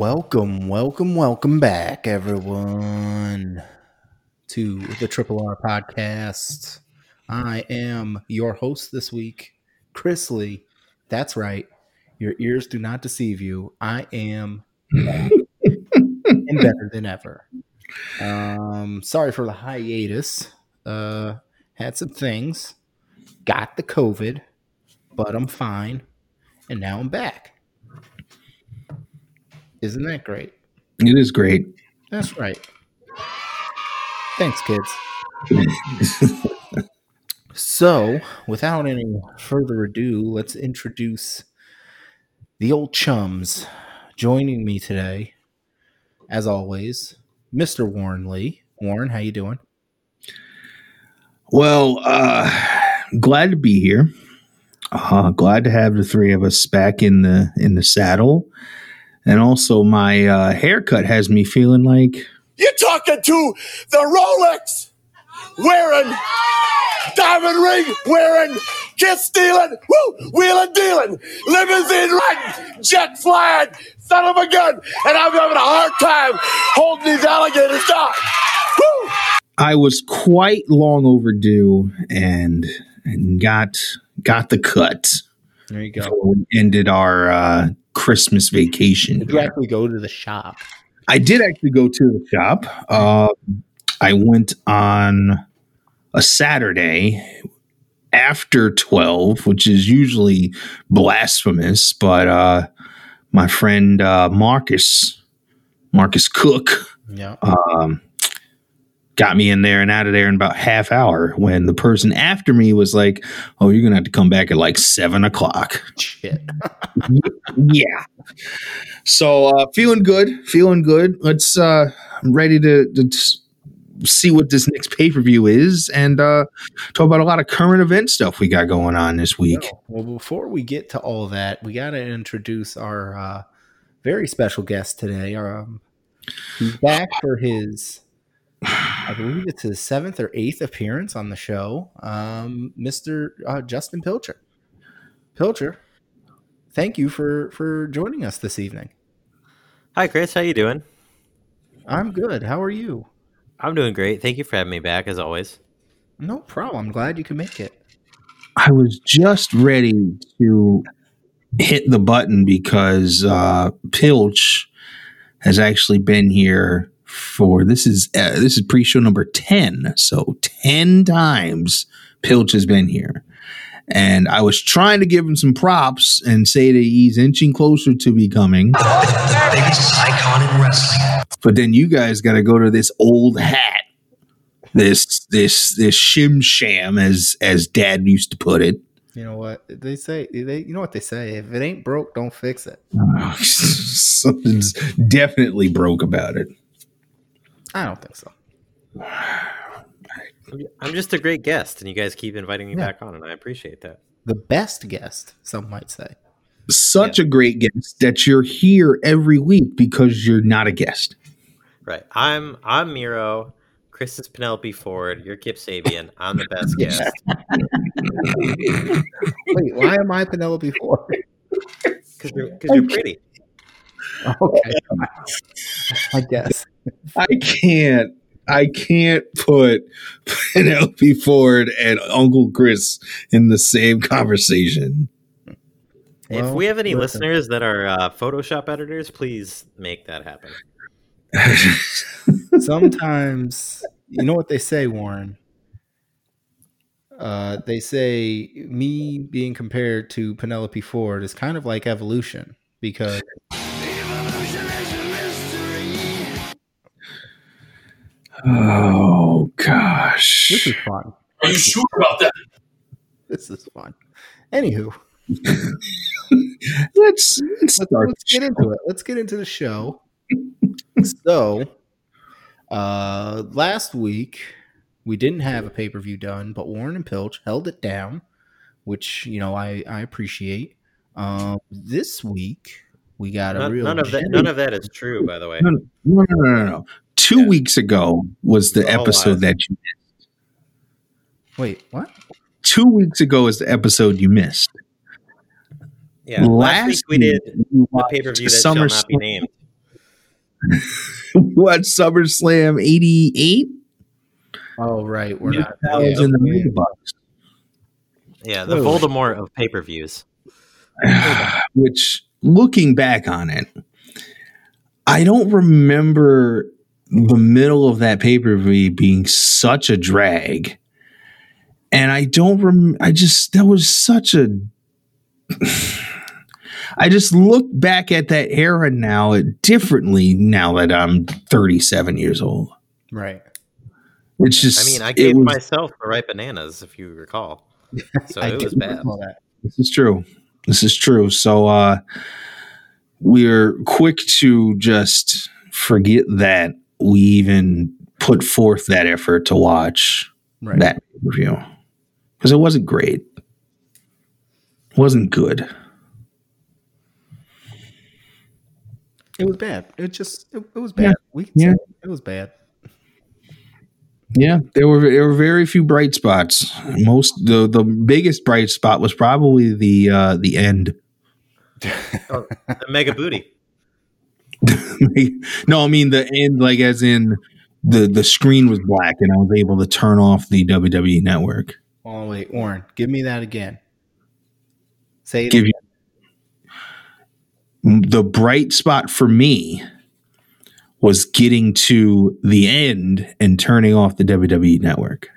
Welcome, welcome, welcome back, everyone, to the Triple R podcast. I am your host this week, Chris Lee. That's right. Your ears do not deceive you. I am and better than ever. Um, sorry for the hiatus. Uh, had some things, got the COVID, but I'm fine, and now I'm back. Isn't that great? It is great. That's right. Thanks, kids. so, without any further ado, let's introduce the old chums joining me today. As always, Mr. Warren Lee. Warren, how you doing? Well, uh, glad to be here. Uh, glad to have the three of us back in the in the saddle, and also my uh, haircut has me feeling like You're talking to the Rolex wearing, diamond ring wearing, kiss stealing, woo, wheeling dealing, limousine riding, jet flying, son of a gun, and I'm having a hard time holding these alligators down. Woo! I was quite long overdue and and got got the cut There you go. we ended our uh, Christmas vacation. Did you actually go to the shop? I did actually go to the shop. Uh, I went on a Saturday after 12, which is usually blasphemous, but uh, my friend uh, Marcus, Marcus Cook, Yeah. um, got me in there and out of there in about half hour when the person after me was like, oh, you're to have to come back at like seven o'clock Shit. yeah. So uh feeling good, feeling good. Let's uh I'm ready to, to see what this next pay-per-view is and uh talk about a lot of current event stuff we got going on this week. Well, before we get to all that, we got to introduce our uh, very special guest today. Um, he's back for his, I believe it's his seventh or eighth appearance on the show. Um, Mr. Uh, Justin Pilcher. Pilcher, thank you for for joining us this evening. Hi, Chris. How you doing? I'm good. How are you? I'm doing great. Thank you for having me back, as always. No problem. I'm glad you could make it. I was just ready to hit the button because uh Pilch has actually been here for this is uh, this is pre-show number 10. So 10 times Pilch has been here. And I was trying to give him some props and say that he's inching closer to becoming. the biggest icon in wrestling. But then you guys got to go to this old hat, this this this shim sham, as as Dad used to put it. You know what they say? They, you know what they say? If it ain't broke, don't fix it. Something's definitely broke about it. I don't think so. I'm just a great guest, and you guys keep inviting me Yeah. back on, and I appreciate that. The best guest, some might say. Such a great guest that you're here every week because you're not a guest. Right. I'm I'm Miro. Chris is Penelope Ford. You're Kip Sabian. I'm the best guest. Wait, why am I Penelope Ford? Because you're, 'cause you're pretty. Okay, I guess. I can't. I can't put Penelope Ford and Uncle Chris in the same conversation. if Well, we have any listeners that are uh, Photoshop editors, please make that happen. Sometimes, you know what they say, Warren. Uh, they say me being compared to Penelope Ford is kind of like evolution because oh gosh, this is fun. Are you sure about that? This is fun. Anywho, Let's let's let's, start. let's get into it. Let's get into the show. so, uh, last week we didn't have a pay per view done, but Warren and Pilch held it down, which you know I I appreciate. Um, this week we got a None, real none of that. None of that is true, by the way. No, no, no, no, no, no. Two Yeah. weeks ago was the oh, All episode lies. that you. Missed. Wait, what? Two weeks ago is the episode you missed. Yeah. Last, week we did you the watched pay per view that shall not be SummerSlam- named. we watched SummerSlam '88. Oh right, we're not. That was yeah, in the yeah. box. Yeah, the Wait, wait. Voldemort of pay per views. which looking back on it, I don't remember the middle of that pay per view being such a drag. And I don't rem I just that was such a I just look back at that era now differently now that I'm 37 years old. Right. It's just I mean, I gave was- myself the right bananas, if you recall. So I it was bad. This is true. This is true. So uh we're quick to just forget that we even put forth that effort to watch Right. that review. Because it wasn't great. It wasn't good. It was bad. It just it, it was bad. Yeah. We can Yeah. say it was bad. Yeah, there were there were very few bright spots. Most the the biggest bright spot was probably the uh the end. Oh, the mega booty. no, I mean the end, like as in the the screen was black, and I was able to turn off the WWE network. Oh wait, Warren, give me that again. Say it. Give you the bright spot for me was getting to the end and turning off the WWE network.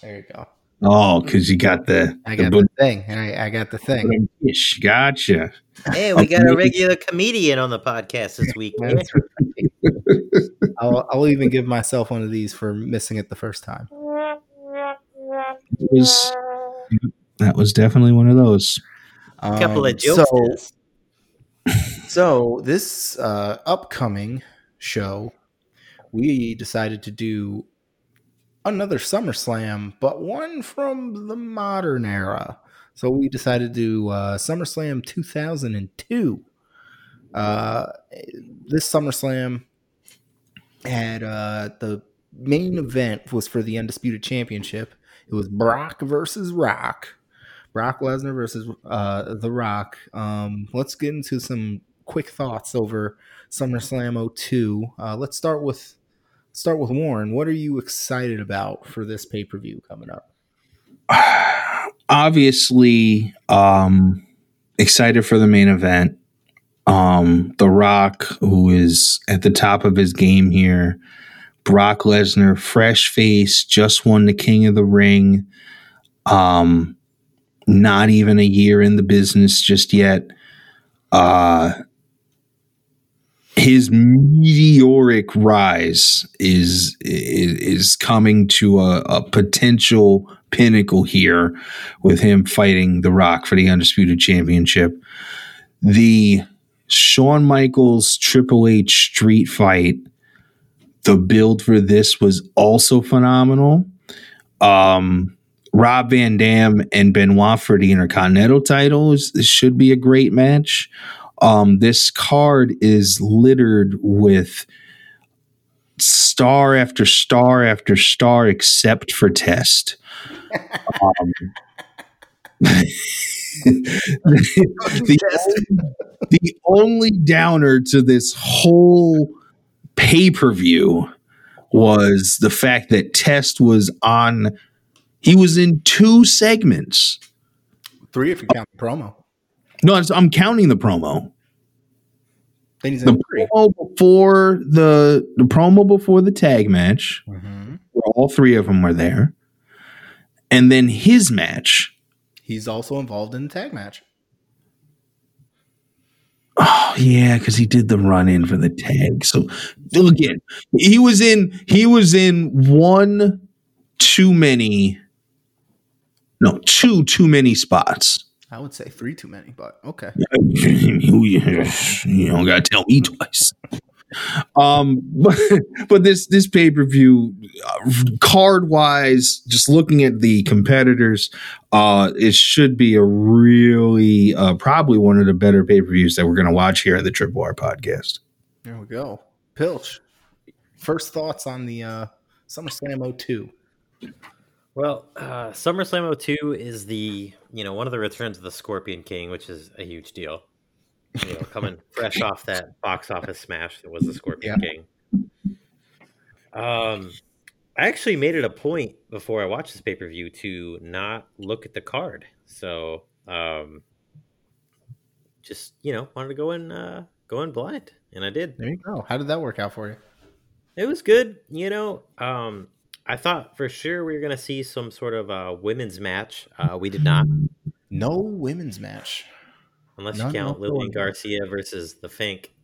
There you go. Oh, because you got the I the got the thing. I, I got the thing. ish. Gotcha. Hey, we got a regular comedian on the podcast this week. That's right. I'll, I'll even give myself one of these for missing it the first time. It was that was definitely one of those. Um, couple of so- jokes. So this uh, upcoming show, we decided to do another SummerSlam, but one from the modern era. So we decided to do uh, SummerSlam 2002. Uh, this SummerSlam had uh, the main event was for the undisputed championship. It was Brock versus Rock. Brock Lesnar versus uh, The Rock. Um, let's get into some quick thoughts over SummerSlam 02. Uh, let's start with start with Warren. What are you excited about for this pay per view coming up? Obviously, um, excited for the main event. Um, The Rock, who is at the top of his game here. Brock Lesnar, fresh face, just won the King of the Ring. Um, not even a year in the business just yet. Uh, his meteoric rise is is, is coming to a, a potential pinnacle here with him fighting The Rock for the undisputed championship. The Shawn Michaels Triple H street fight, the build for this was also phenomenal. Um, Rob Van Dam and Benoit for the Intercontinental title is, should be a great match. Um, this card is littered with star after star after star, except for Test. Um, the, only, the only downer to this whole pay per view was the fact that Test was on. He was in two segments. Three if you count the promo. No, I'm counting the promo. Then he's The promo before the the promo before the tag match, Mhm. where all three of them were there, and then his match. He's also involved in the tag match. Oh yeah, because he did the run in for the tag. So again, he was in he was in one too many. No, two too many spots. I would say three too many, but okay. you, you don't gotta tell me twice. Um, but, but this this pay per view, uh, card wise, just looking at the competitors, uh, it should be a really uh, probably one of the better pay per views that we're gonna watch here at the Triple R podcast. There we go. Pilch. First thoughts on the uh, SummerSlam 02. Well, uh, SummerSlam 02 is the you know one of the returns of the Scorpion King, which is a huge deal. you know, coming fresh off that box office smash that was the Scorpion King. Um, I actually made it a point before I watched this pay per view to not look at the card. So, um, just you know, wanted to go in, uh, go in blind, and I did. There you go. How did that work out for you? It was good. You know, um, I thought for sure we were going to see some sort of uh, women's match. Uh, we did not, No women's match. unless None you count Lillian. Garcia versus the Fink.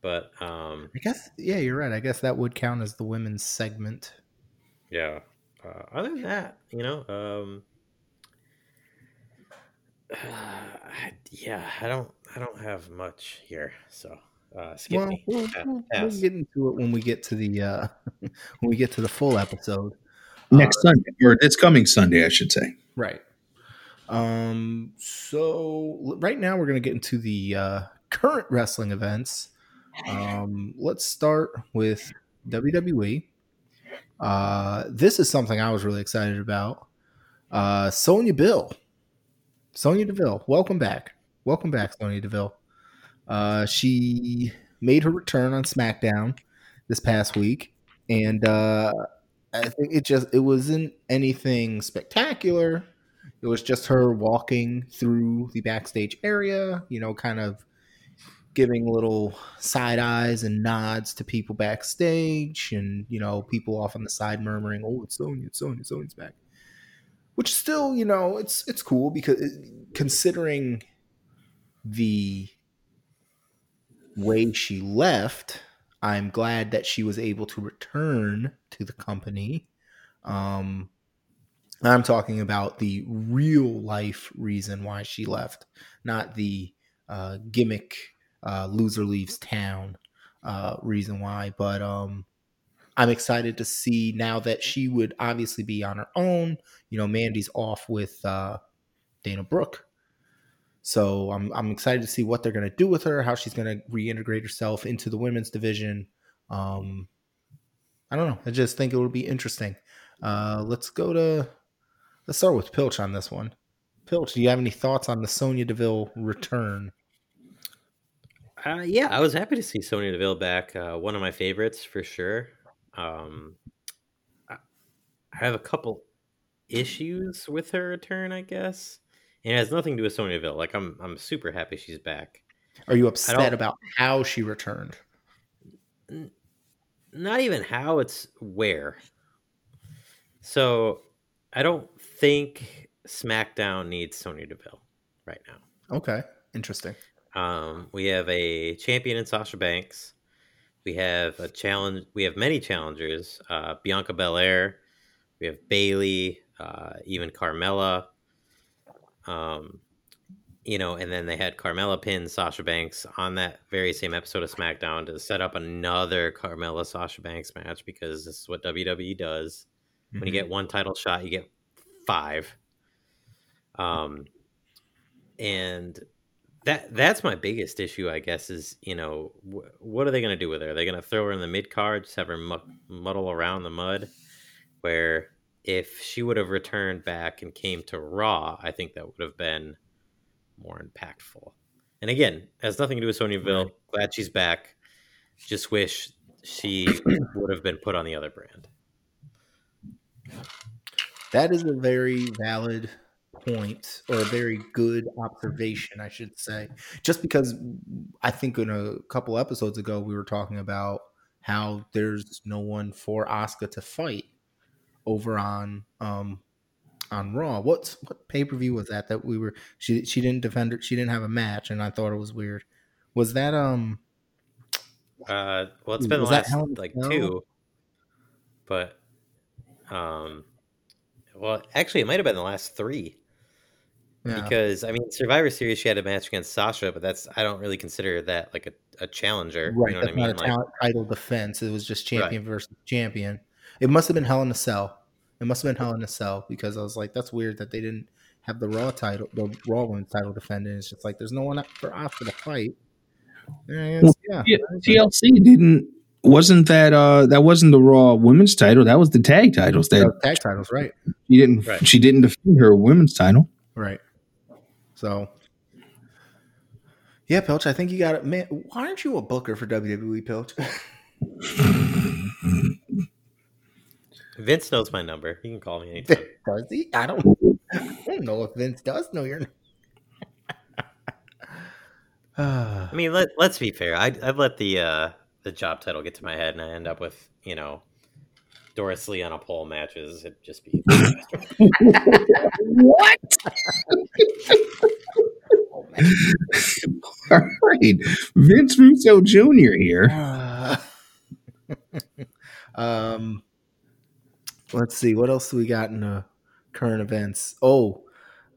But um, I guess yeah, you're right. I guess that would count as the women's segment. yeah, uh, other than that, you know, um, yeah, I don't, I don't have much here. So uh, skip Well, me. we'll, Pa- we'll, we'll get into it when we get to the uh, when we get to the full episode. Next Uh, Sunday, or it's coming Sunday, I should say. Right. Um. So l- right now we're gonna get into the uh, current wrestling events. Um. Let's start with WWE. Uh, this is something I was really excited about. Uh, Sonya Bill, Sonya Deville, welcome back, welcome back, Sonya Deville. Uh, she made her return on SmackDown this past week, and uh, I think it just it wasn't anything spectacular. It was just her walking through the backstage area, you know, kind of giving little side eyes and nods to people backstage, and you know, people off on the side murmuring, "Oh, it's Sonya, it's Sonya, Sonya's back." Which still, you know, it's it's cool because considering the way she left, I'm glad that she was able to return to the company. Um, I'm talking about the real life reason why she left, not the uh, gimmick uh, loser leaves town uh, reason why. But um, I'm excited to see now that she would obviously be on her own. You know, Mandy's off with uh, Dana Brooke. So I'm I'm excited to see what they're gonna do with her, how she's gonna reintegrate herself into the women's division. Um, I don't know. I just think it would be interesting. Uh, let's go to let's start with Pilch on this one. Pilch, do you have any thoughts on the Sonya Deville return? Uh, yeah, I was happy to see Sonya Deville back. Uh, one of my favorites for sure. Um, I have a couple issues with her return, I guess. And it has nothing to do with Sonya Deville. Like I'm, I'm super happy she's back. Are you upset about how she returned? N- Not even how, it's where. So I don't think SmackDown needs Sonya Deville right now. Okay, interesting. Um, we have a champion in Sasha Banks. We have a challenge. We have many challengers. Uh, Bianca Belair. We have Bayley. Uh, even Carmella. Um, you know, and then they had Carmella pin Sasha Banks on that very same episode of SmackDown to set up another Carmella Sasha Banks match because this is what WWE does. When you get one title shot, you get five. Um, and that that's my biggest issue, I guess, is you know wh- what are they going to do with her? Are they going to throw her in the mid card, just have her mu- muddle around the mud? Where if she would have returned back and came to Raw, I think that would have been more impactful. And again, has nothing to do with Sonya Deville. Glad she's back. Just wish she would have been put on the other brand. That is a very valid point or a very good observation, I should say. Just because I think in a couple episodes ago we were talking about how there's no one for Asuka to fight over on um on Raw. What's what pay per view was that that we were she she didn't defend her she didn't have a match and I thought it was weird. Was that um Uh, well, it's been the last Hell in a like two, but um, well, actually, it might have been the last three yeah. because I mean, Survivor Series she had a match against Sasha, but that's I don't really consider that like a, a challenger. Right, you know what that's I mean? not a Like, title defense. It was just champion versus champion. It must have been Hell in a Cell. It must have been Hell in a Cell because I was like, that's weird that they didn't have the Raw title, the Raw Women's title defendant. It's just like there's no one up for Asuka to fight. And Well, yeah, Yeah, TLC didn't wasn't that uh that wasn't the Raw women's title. That was the tag titles. That Uh, tag titles, right? she didn't Right. she didn't defend her women's title. Right. So, Yeah, Pilch, I think you got it. Man, why aren't you a booker for WWE, Pilch? Vince knows my number. He can call me anytime. does he? I don't, I don't know if Vince does know your I mean, let let's be fair. I I've let the uh the job title get to my head, and I end up with you know Doris Lee on a pole matches. It'd just be what? All right, Vince Russo Jr. here. Uh, um, let's see. What else do we got in the current events? Oh,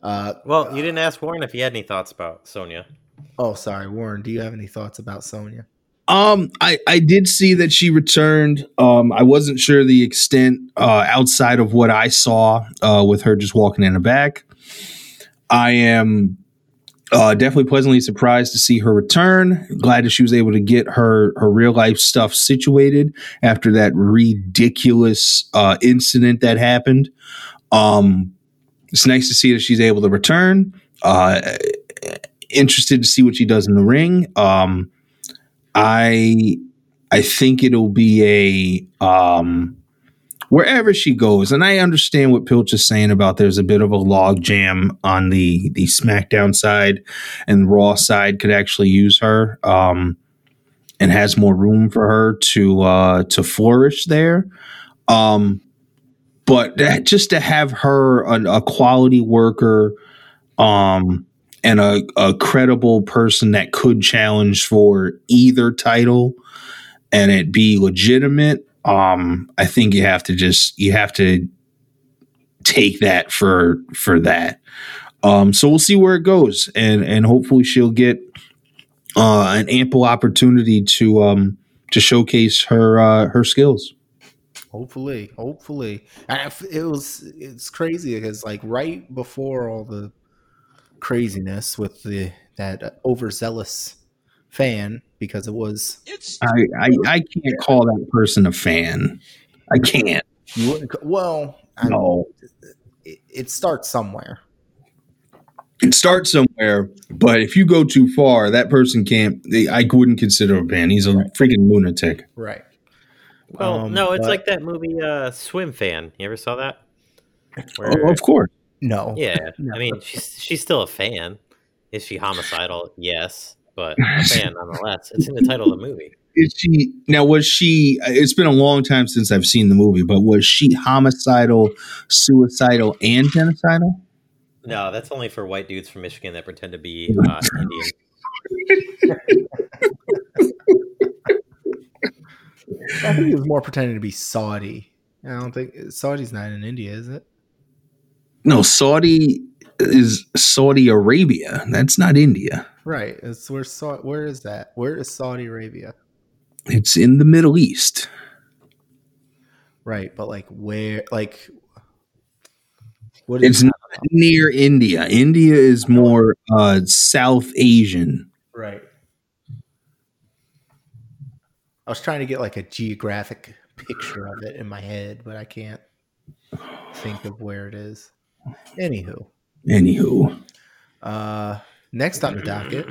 uh, well. You didn't ask Warren if he had any thoughts about Sonya. oh, sorry, Warren. Do you have any thoughts about Sonya? Um, I I did see that she returned. Um, I wasn't sure the extent uh, outside of what I saw uh, with her just walking in the back. I am uh, definitely pleasantly surprised to see her return. Glad that she was able to get her her real life stuff situated after that ridiculous uh, incident that happened. Um, it's nice to see that she's able to return. Uh, interested to see what she does in the ring. Um, I I think it'll be a um wherever she goes, and I understand what Pilch is saying about there's a bit of a log jam on the the SmackDown side, and Raw side could actually use her, um, and has more room for her to uh to flourish there. Um, but that, just to have her a, a quality worker, um, and a, a credible person that could challenge for either title and it be legitimate um i think you have to just you have to take that for for that um so we'll see where it goes and and hopefully she'll get uh an ample opportunity to um to showcase her uh her skills Hopefully, hopefully. And it was it's crazy because like right before all the craziness with the that overzealous fan because it was I, I i can't call that person a fan i can't you wouldn't well I no it, it starts somewhere it starts somewhere, but if you go too far, that person can't. They, I wouldn't consider a fan. He's a freaking lunatic. right Well, Um, no, it's but- like that movie uh, Swim Fan. You ever saw that? Where- Oh, of course. no yeah, No. I mean, she's she's still a fan. Is she homicidal? Yes, but a fan nonetheless. It's in the title of the movie. Is she now? Was she? It's been a long time since I've seen the movie, but was she homicidal, suicidal, and genocidal? No, that's only for white dudes from Michigan that pretend to be uh, Indian. I think he was more pretending to be Saudi I don't think Saudi's not in India is it No, Saudi is Saudi Arabia. That's not India. right it's where Sa- where is that where is Saudi Arabia It's in the Middle East. right but like where like what is It's not near India. India is more uh, South Asian. Right. I was trying to get like a geographic picture of it in my head, but I can't think of where it is. Anywho, Anywho, uh, next on the docket,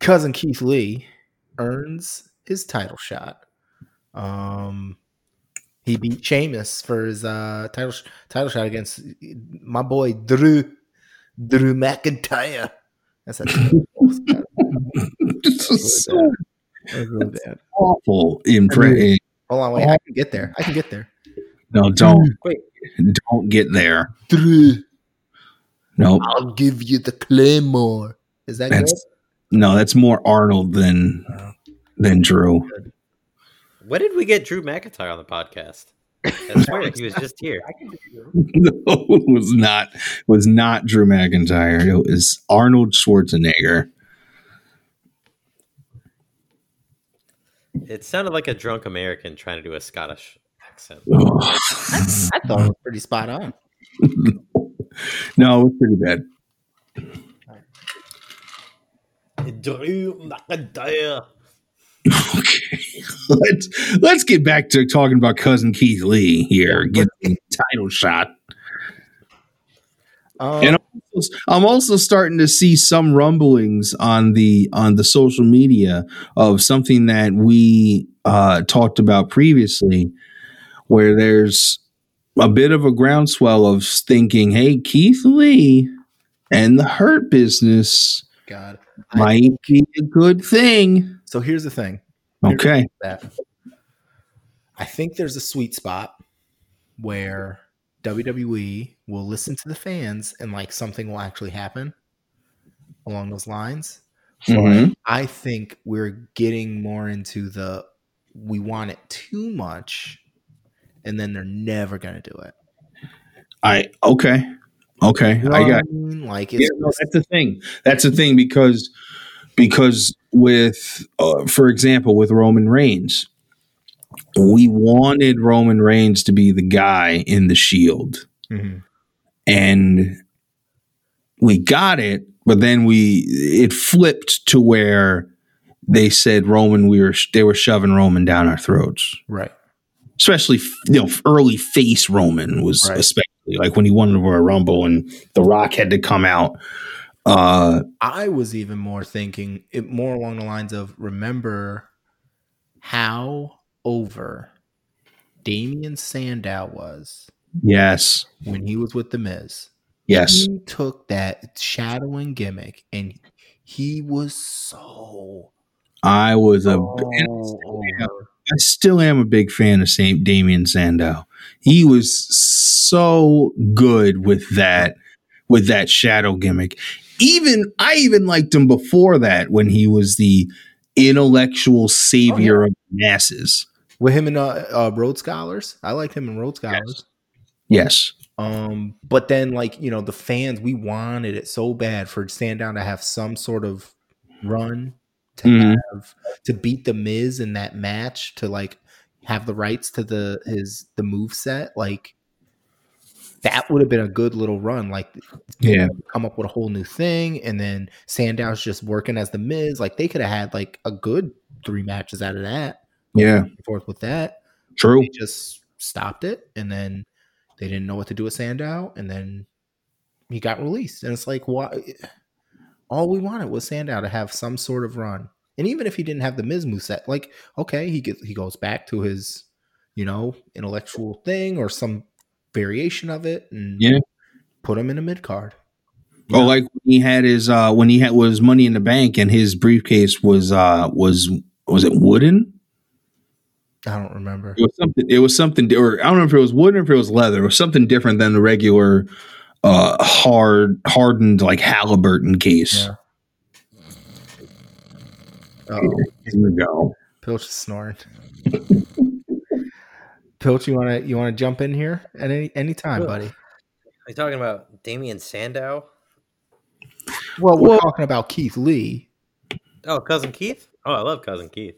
cousin Keith Lee earns his title shot. Um, he beat Sheamus for his uh, title sh- title shot against my boy Drew Drew McIntyre. That's a so was really bad. awful. Impre- Hold on, wait. I can get there. I can get there. No, don't Wait. don't get there. Drew, No, I'll give you the claymore. Is that good? no, that's more Arnold than than Drew. When did we get Drew McIntyre on the podcast? I swear he was just here. No, it was not was not Drew McIntyre. It was Arnold Schwarzenegger. It sounded like a drunk American trying to do a Scottish accent. Ugh. I thought it was pretty spot on. no, it was pretty bad. Drew McIntyre. Okay. let's let's get back to talking about cousin Keith Lee here. Get the title shot. Um, And I'm also starting to see some rumblings on the on the social media of something that we uh, talked about previously, where there's a bit of a groundswell of thinking, "Hey, Keith Lee and the Hurt Business God. I- might be a good thing." so here's the thing. Okay, that I think there's a sweet spot where WWE will listen to the fans and like something will actually happen along those lines. Mhm. I think we're getting more into the we want it too much and then they're never going to do it. I okay, okay, You know I got. mean? like Yeah, it's no, that's the thing. That's the thing because because with uh, for example with Roman Reigns, we wanted Roman Reigns to be the guy in the Shield, Mhm. and we got it. But then we it flipped to where they said Roman we were they were shoving Roman down our throats, right. Especially you know early face Roman was Right. especially like when he won the Royal Rumble and The Rock had to come out. Uh, I was even more thinking it more along the lines of remember how over Damien Sandow was yes. when he was with the Miz. Yes. He took that shadowing gimmick and he was so I was a Oh. I still am a big fan of Saint Damien Sandow. He was so good with that with that shadow gimmick. Even I even liked him before that when he was the intellectual savior of the masses. with him in uh, uh, Rhodes Scholars. I liked him in Rhodes Scholars. Yes. Um, but then like you know the fans, we wanted it so bad for Sandow to have some sort of run to Mhm. have to beat the Miz in that match to like have the rights to the his the move set like that would have been a good little run like Yeah. come up with a whole new thing and then Sandow's just working as the Miz like they could have had like a good three matches out of that Yeah. forth with that True. just stopped it and then they didn't know what to do with Sandow and then he got released and it's like why all we wanted was Sandow to have some sort of run and even if he didn't have the Miz set like okay he gets he goes back to his you know intellectual thing or some variation of it and Yeah. put him in a mid card Oh, like when he had his uh when he had was money in the bank and his briefcase was uh was was it wooden? I don't remember It was something. It was something, or I don't know if it was wooden or if it was leather. It was something different than the regular, uh, hard, hardened like Halliburton case. Yeah. oh Here we go. Pilch is snoring. Pilch, you wanna you wanna jump in here at any any time, buddy? Are you talking about Damien Sandow? Well, we're Well- talking about Keith Lee. Oh, cousin Keith. Oh, I love cousin Keith.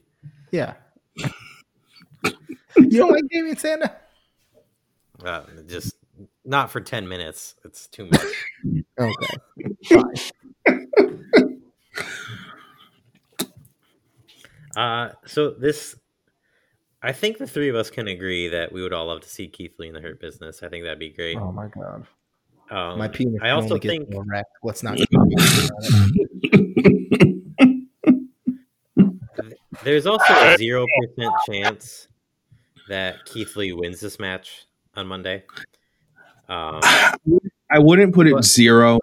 Yeah. you don't like Damien Sandow? Uh, just not for ten minutes. It's too much. Okay. Uh, so this, I think the three of us can agree that we would all love to see Keith Lee in the Hurt Business. I think that'd be great. Oh my god. Um, My penis I also think more erect. Let's not talk about it. there's also a zero percent chance that Keith Lee wins this match on Monday. Um, I wouldn't put it But- zero,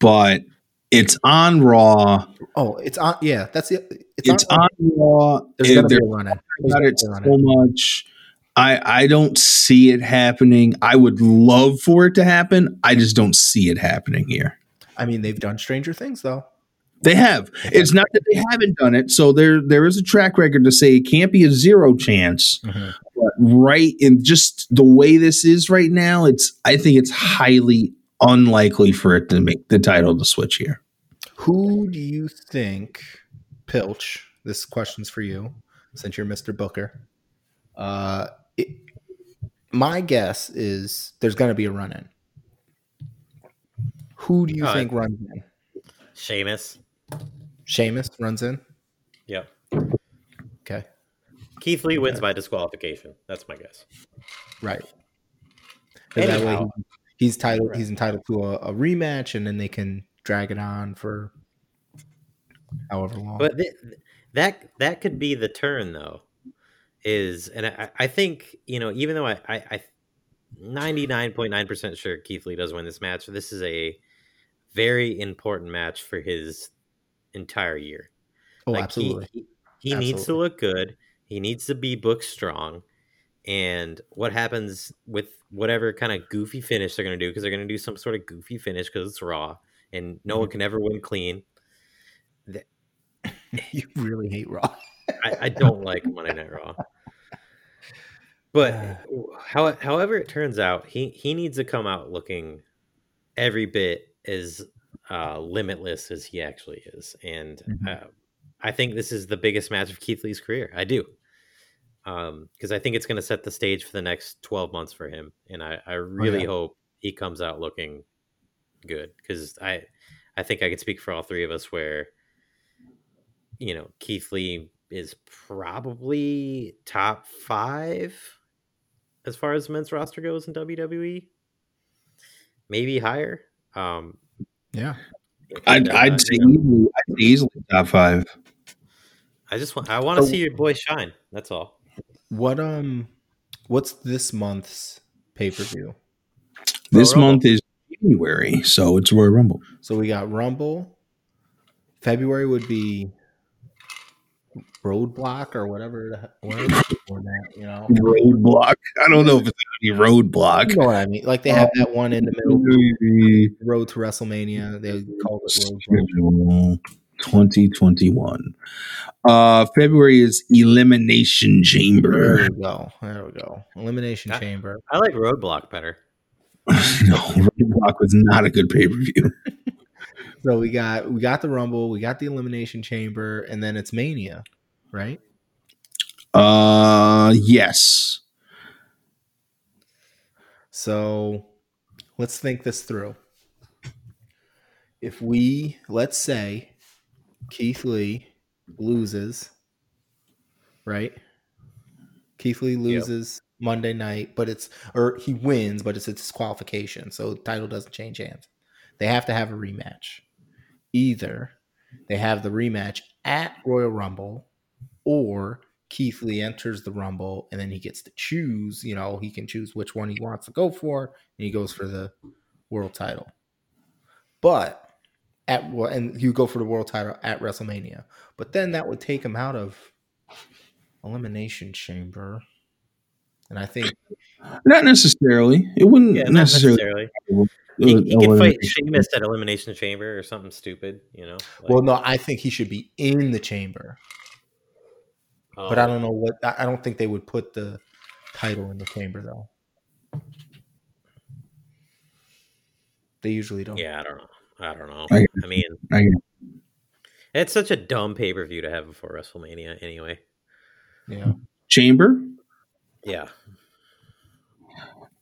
but it's on Raw. Oh, it's on yeah, that's it. It's, It's on, on Raw. there's It- gonna be they're a run in. There's about it be a run so in. much. I I don't see it happening. I would love for it to happen. I just don't see it happening here. I mean, they've done Stranger Things though. They have. It's not that they haven't done it. So there there is a track record to say it can't be a zero chance. But right in just the way this is right now, it's I think it's highly unlikely for it to make the title to switch here. Who do you think, Pilch? This question's for you, since you're Mr. Booker. Uh, it, my guess is there's going to be a run in. Who do you Oh, think runs in? Sheamus. Sheamus runs in. Yep. Okay, Keith Lee wins by disqualification. That's my guess. right. 'Cause that way he, he's titled he's entitled to a, a rematch, and then they can drag it on for however long. But th- that that could be the turn though. Is and I, I think you know even though I I ninety nine point nine percent sure Keith Lee does win this match. This is a very important match for his entire year. oh, Like, absolutely. He, he, he needs to look good. He needs to be booked strong. And what happens with whatever kind of goofy finish they're going to do, because they're going to do some sort of goofy finish because it's Raw and no Mm-hmm. one can ever win clean. you really hate Raw. I, I don't like Monday Night Raw. But how, however it turns out, he, he needs to come out looking every bit as uh, limitless as he actually is. And Mhm. uh, I think this is the biggest match of Keith Lee's career. I do. Because I think it's going to set the stage for the next 12 months for him. And I, I really yeah. hope he comes out looking good. Because I, I think I could speak for all three of us where, you know, Keith Lee is probably top five as far as men's roster goes in WWE. Maybe higher. Um, Yeah. I'd, and, I'd say easily, I'd easily top five. I just want I want to So- see your boy shine. That's all. What um, what's this month's pay per view? This Rumble. month is January, so it's Royal Rumble. So we got Rumble. February would be Roadblock or whatever. the- Whatever the format, you know. Roadblock. I don't know if it's any roadblock. You know what I mean? Like they have that one in the middle, WWE Road to WrestleMania. They call it Roadblock. 2021. Uh, February is Elimination Chamber. There we go. There we go. Elimination Yeah. Chamber. I like Roadblock better. no, Roadblock was not a good pay per view. So we got we got the Rumble, we got the Elimination Chamber, and then it's Mania, right? Uh, yes. So let's think this through. If we, let's say, Keith Lee loses, right? Keith Lee loses Monday night, but it's, or he wins, but it's a disqualification. So the title doesn't change hands. They have to have a rematch. Either they have the rematch at Royal Rumble or Keith Lee enters the Rumble and then he gets to choose. You know, he can choose which one he wants to go for, and he goes for the world title. But at well, and you go for the world title at WrestleMania, but then that would take him out of Elimination Chamber, and I think Not necessarily. It wouldn't Yeah, necessarily. necessarily. He, he could fight elimination. Sheamus at Elimination Chamber or something stupid, you know. Like, well, no, I think he should be in the chamber, but I um, don't know what I I don't think they would put the title in the chamber though. They usually don't. Yeah, I don't know. I don't know. I- I mean, I- it's such a dumb pay per view to have before WrestleMania. Anyway, Yeah. Chamber. Yeah.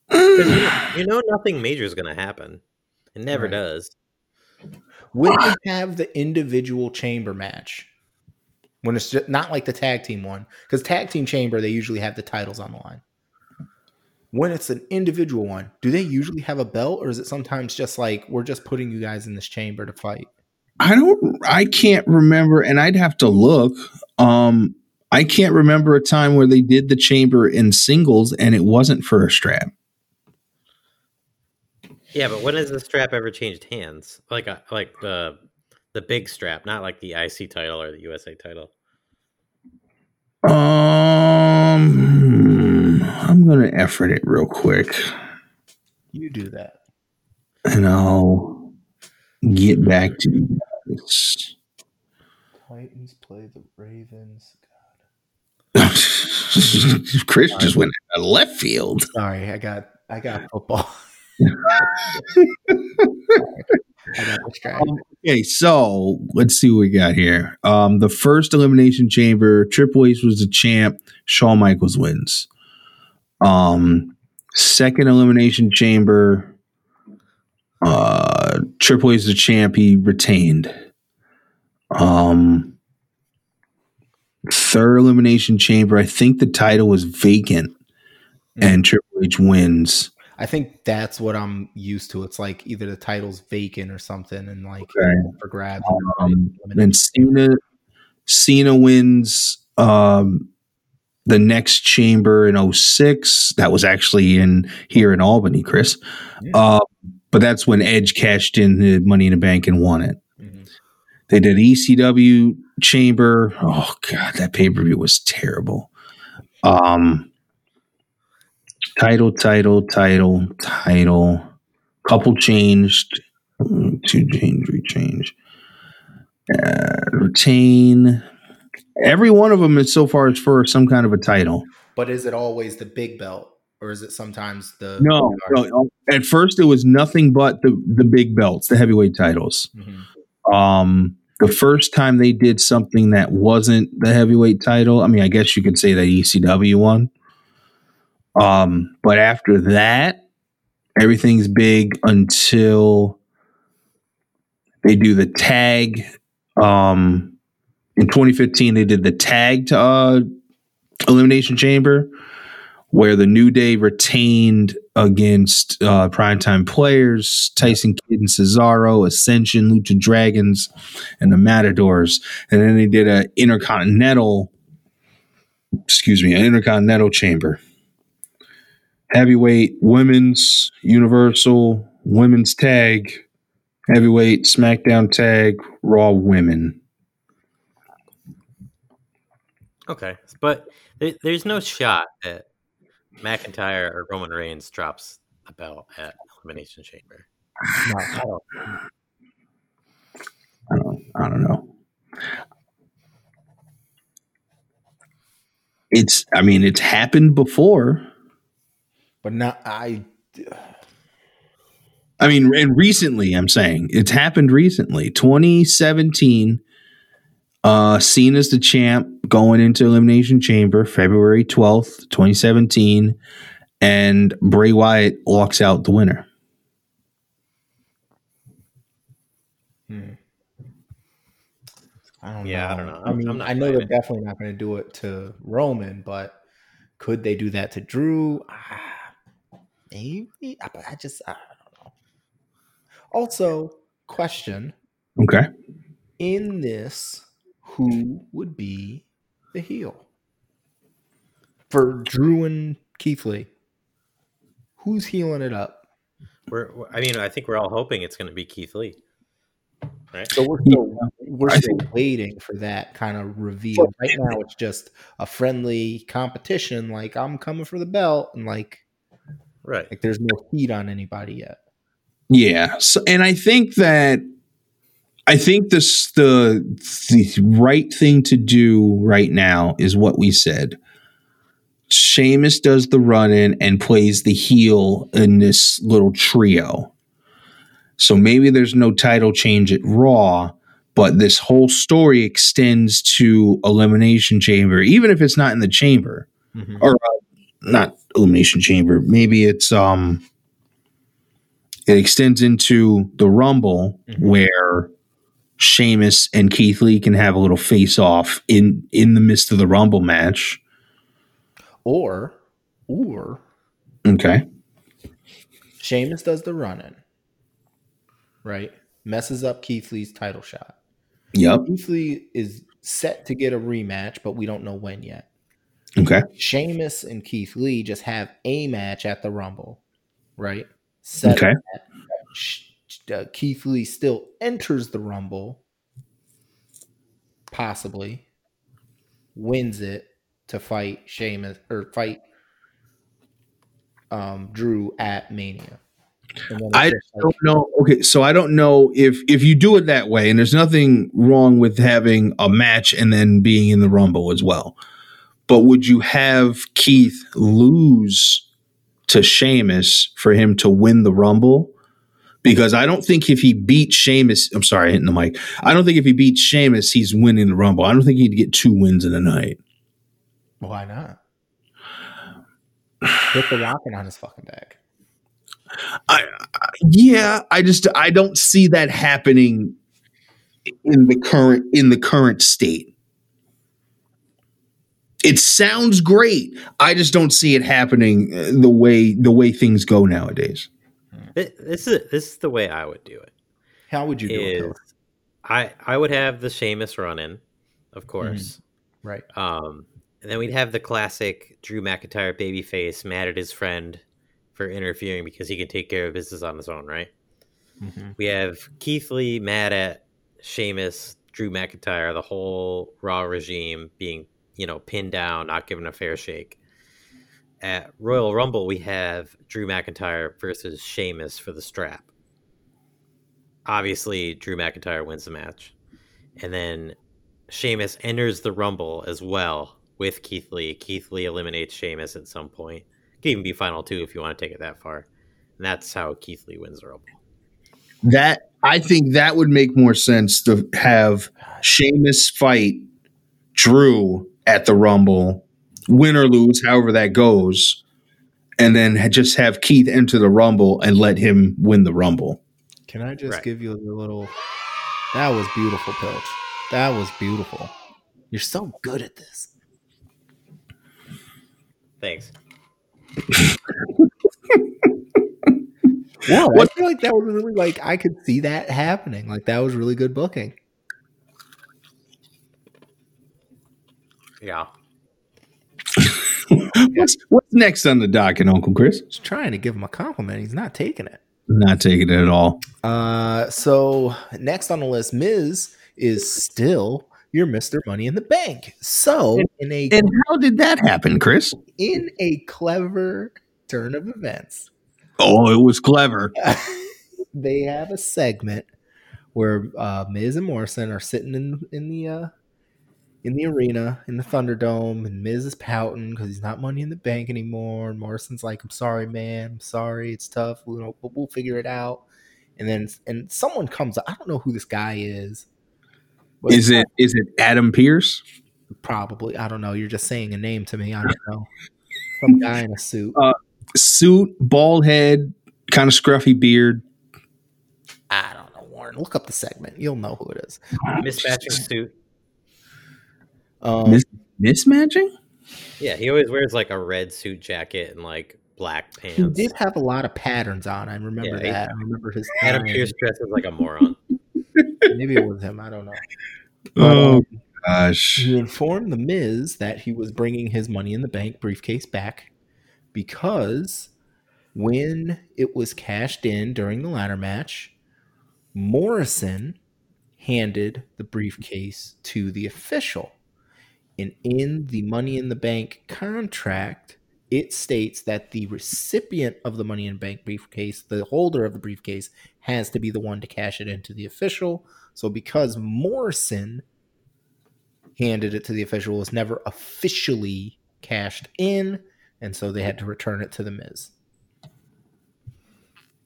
you, you know nothing major is going to happen. It never Right. does. When they have the individual chamber match, when it's just not like the tag team one, because tag team chamber they usually have the titles on the line. When it's an individual one, do they usually have a belt, or is it sometimes just like we're just putting you guys in this chamber to fight? I don't. I can't remember, and I'd have to look. Um, I can't remember a time where they did the chamber in singles, and it wasn't for a strap. Yeah, but when has the strap ever changed hands? Like a, like the the big strap, not like the IC title or the USA title. Um, I'm gonna effort it real quick, You do that. and I'll get back to you guys. Titans play the Ravens. God, Chris just went out of left field. Sorry, I got I got football. I got distracted. Okay, so let's see what we got here. Um, the first elimination chamber, Triple H was the champ. Shawn Michaels wins. Um, second elimination chamber, uh, Triple H is the champ. He retained. Um, third elimination chamber, I think the title was vacant, and Triple H wins. I think that's what I'm used to. It's like either the title's vacant or something, and like Okay. for grabs. Um, then Cena Cena wins um, the next chamber in 06. That was actually in here in Albany, Chris. Yeah. Uh, but that's when Edge cashed in the Money in the Bank and won it. Mhm. They did ECW chamber. Oh god, that pay per view was terrible. Um, title, title, title, title. Couple changed. Two change, rechange. Uh, retain. Every one of them is so far is for some kind of a title. But is it always the big belt, or is it sometimes the No, no. At first, it was nothing but the the big belts, the heavyweight titles. Mhm. Um, the first time they did something that wasn't the heavyweight title, I mean, I guess you could say that ECW one. Um, but after that, everything's big until they do the tag. Um, in 2015, they did the tag to uh, Elimination Chamber, where the New Day retained against uh, primetime players Tyson Kidd and Cesaro, Ascension, Lucha Dragons, and the Matadors. And then they did an intercontinental, excuse me, an intercontinental chamber. Heavyweight, women's, universal, women's tag, heavyweight, SmackDown tag, Raw women. Okay, but there's no shot that McIntyre or Roman Reigns drops the belt at Elimination Chamber. No, I don't- I don't, I don't know. It's, I mean, it's happened before. But not I. I mean, and recently, I'm saying it's happened recently. 2017, uh, Cena's the champ going into Elimination Chamber, February 12th, 2017, and Bray Wyatt walks out the winner. Hmm. I don't Yeah, know. I don't know. I mean, I'm I know they're it. definitely not going to do it to Roman, but could they do that to Drew? Ah, maybe. I, I just I don't know. Also, question Okay. in this: Who would be the heel for Drew and Keith Lee? Who's healing it up? We're, we're- I mean, I think we're all hoping it's going to be Keith Lee, right? So we're still we're still waiting for that kind of reveal. Right now, it's just a friendly competition. Like I'm coming for the belt, and like Right. like there's no heat on anybody yet. Yeah. So, and I think that I think this the the right thing to do right now is what we said. Sheamus does the run in and plays the heel in this little trio. So maybe there's no title change at Raw, but this whole story extends to Elimination Chamber, even if it's not in the chamber or uh, not elimination chamber maybe it's um it extends into the rumble Mhm. where Sheamus and Keith Lee can have a little face off in in the midst of the rumble match Or or okay Sheamus does the running, right? Messes up Keith Lee's title shot. yep Keith Lee is set to get a rematch, but we don't know when yet. Okay Sheamus and Keith Lee just have a match at the Rumble, right? Set Okay. uh, Keith Lee still enters the Rumble, possibly wins it to fight Sheamus or fight um, Drew at Mania. And then it's I don't know okay so I don't know if if you do it that way and there's nothing wrong with having a match and then being in the rumble as well but would you have Keith lose to Sheamus for him to win the Rumble? Because I don't think if he beat Sheamus, I'm sorry, hitting the mic. I don't think if he beats Sheamus, he's winning the Rumble. I don't think he'd get two wins in a night. Why not? Put the rocket on his fucking back. I, I yeah, I just I don't see that happening in the current in the current state. It sounds great. I just don't see it happening uh, the way the way things go nowadays. Thi- This is this is the way I would do it. How would you do it? Is Bill? I I would have the Sheamus run in, of course. Right. Um, and then we'd have the classic Drew McIntyre babyface mad at his friend for interfering because he can take care of business on his own, right? Mhm. We have Keith Lee mad at Sheamus, Drew McIntyre, the whole Raw regime being, you know, pinned down, not given a fair shake. At Royal Rumble, we have Drew McIntyre versus Sheamus for the strap. Obviously, Drew McIntyre wins the match. And then Sheamus enters the Rumble as well with Keith Lee. Keith Lee eliminates Sheamus at some point. It Could even be final two if you want to take it that far. And that's how Keith Lee wins the Rumble. That I think that would make more sense to have Sheamus fight Drew at the Rumble, win or lose, however that goes, and then just have Keith enter the Rumble and let him win the Rumble. Can I just Right. give you a little? That was beautiful, Pilch. That was beautiful. You're so good at this. Thanks. Yeah, I feel like that was really like I could see that happening. Like that was really good booking. Yeah. what's what's next on the docket, Uncle Chris? Just trying to give him a compliment. He's not taking it. Not taking it at all. Uh, so next on the list, Miz is still your Mister Money in the Bank. So in a And how did that happen, Chris? in a clever turn of events, Oh, it was clever. they have a segment where uh, Miz and Morrison are sitting in in the uh, in the arena in the Thunderdome, and Miz is pouting because he's not Money in the Bank anymore. And Morrison's like, "I'm sorry, man. I'm sorry. It's tough. You know, but we'll figure it out." And then and someone comes. I don't know who this guy is. But Is it is it Adam Pearce? probably? I don't know. You're just saying a name to me. I don't know. Some guy in a suit. Uh, suit, bald head, kind of scruffy beard. I don't know, Warren. Look up the segment. You'll know who it is. Mismatching suit. Um, Mis- mismatching? Yeah, he always wears like a red suit jacket and like black pants. he did have a lot of patterns on. I remember Yeah, he- that. I remember his. Adam tie. Pearce dresses like a moron. Maybe it was him. I don't know. Oh Um, gosh. he informed the Miz that he was bringing his Money in the Bank briefcase back because when it was cashed in during the ladder match, Morrison handed the briefcase to the official. And in the Money in the Bank contract, it states that the recipient of the Money in Bank briefcase, the holder of the briefcase, has to be the one to cash it into the official. So because Morrison handed it to the official, it was never officially cashed in, and so they had to return it to the Miz.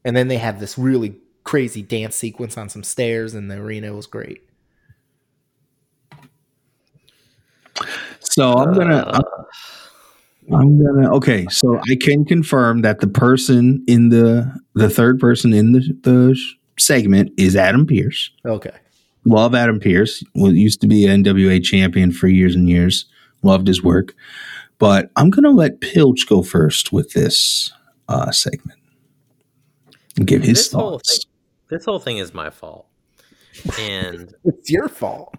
And then they have this really crazy dance sequence on some stairs in the arena. Was great. So I'm gonna I'm, I'm gonna okay. So I can confirm that the person in the the third person in the the segment is Adam Pearce. Okay. Love Adam Pearce. Well, used to be an NWA champion for years and years. Loved his work. But I'm gonna let Pilch go first with this uh, segment. And give his This whole thoughts. thing, this whole thing is my fault, and It's your fault.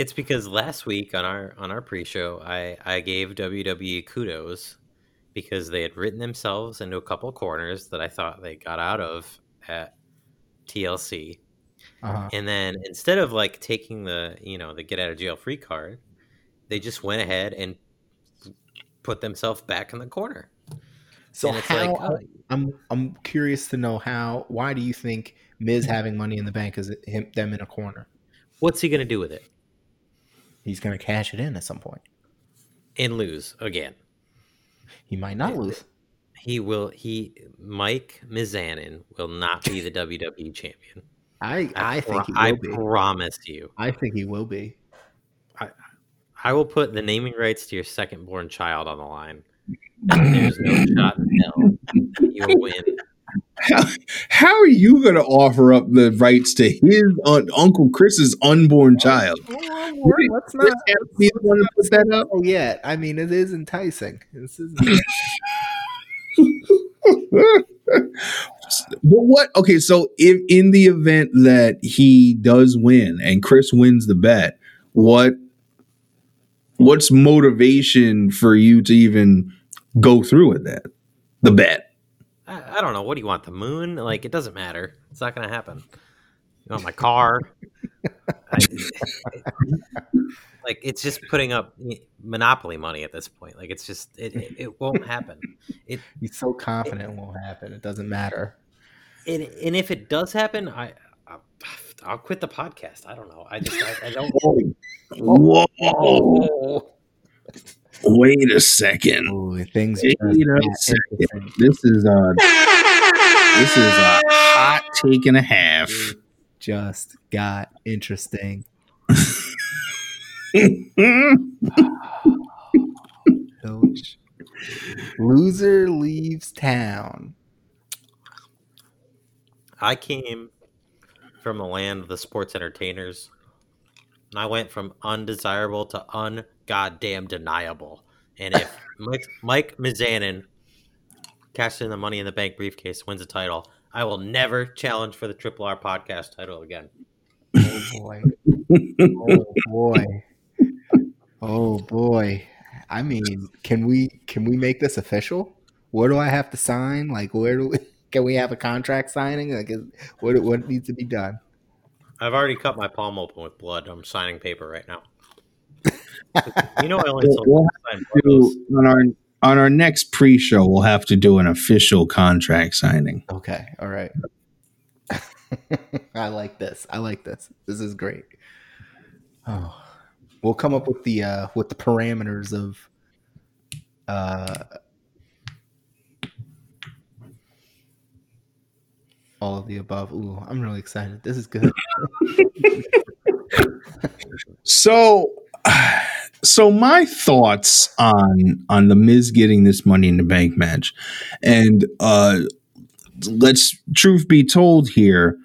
It's because last week on our on our pre-show, I I gave WWE kudos because they had written themselves into a couple corners that I thought they got out of at TLC. Uh-huh. And then instead of like taking the, you know, the get out of jail free card, they just went ahead and put themselves back in the corner. So it's how like, oh, I'm I'm curious to know how why do you think Miz having money in the bank is him them in a corner? what's he going to do with it? He's gonna cash it in at some. And lose again. He might not Yeah. lose. He will he Mike Mizanin will not be the WWE champion. I I think he pro- I be. promise you. I think he will be. I I will put the naming rights to your second born child on the line. There's no shot in hell you will win. How, how are you going to offer up the rights to his un- Uncle Chris's unborn oh, child? Oh, oh, oh let's not one to put that up. oh yet. I mean, it is enticing. This is But what? Okay, so if in the event that he does win and Chris wins the bet, what? What's motivation for you to even go through with that? The bet. I, I don't know. What do you want? The moon? Like it doesn't matter. It's not going to happen. You want my car? I, like it's just putting up monopoly money at this point. Like it's just it, it, it won't happen. It he's so confident it won't happen. It doesn't matter. and, and if it does happen, I. I'll, I'll quit the podcast. I don't know. I just I, I don't. Whoa! Oh. Wait a second. Ooh, things Wait just a second. This is a this is a hot take and a half. just got interesting. Coach. Loser leaves town. I came from the land of the sports entertainers, and I went from undesirable to ungoddamn deniable. And if Mike, Mike Mizanin cashes in the Money in the Bank briefcase, wins the title, I will never challenge for the Triple R podcast title again. Oh boy. oh boy. Oh boy. I mean, can we can we make this official? Where do I have to sign? Like where do we can we have a contract signing? Like is, what what needs to be done? I've already cut my palm open with blood. I'm signing paper right now. You know, I only We'll- sold we'll signed photos. do- on our on our next pre-show, we'll have to do an official contract signing. Okay, all right. I like this. I like this. This is great. Oh, we'll come up with the uh, with the parameters of uh, all of the above. Ooh, I'm really excited. This is good. So, so my thoughts on on the Miz getting this Money in the Bank match, and uh, let's truth be told here,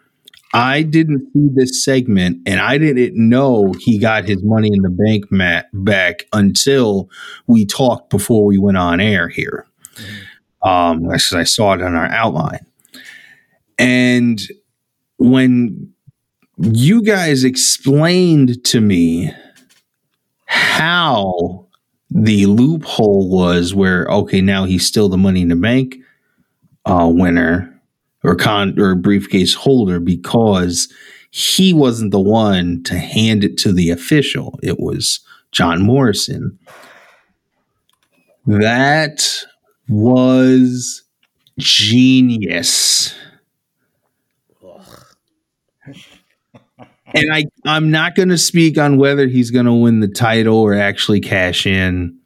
I didn't see this segment, and I didn't know he got his Money in the Bank mat back until we talked before we went on air here. Um, as I saw it on our outline, and when you guys explained to me how the loophole was where okay now he's still the money in the bank uh, winner or con or briefcase holder because he wasn't the one to hand it to the official. It was john morrison. That was genius and I I'm not going to speak on whether he's going to win the title or actually cash in.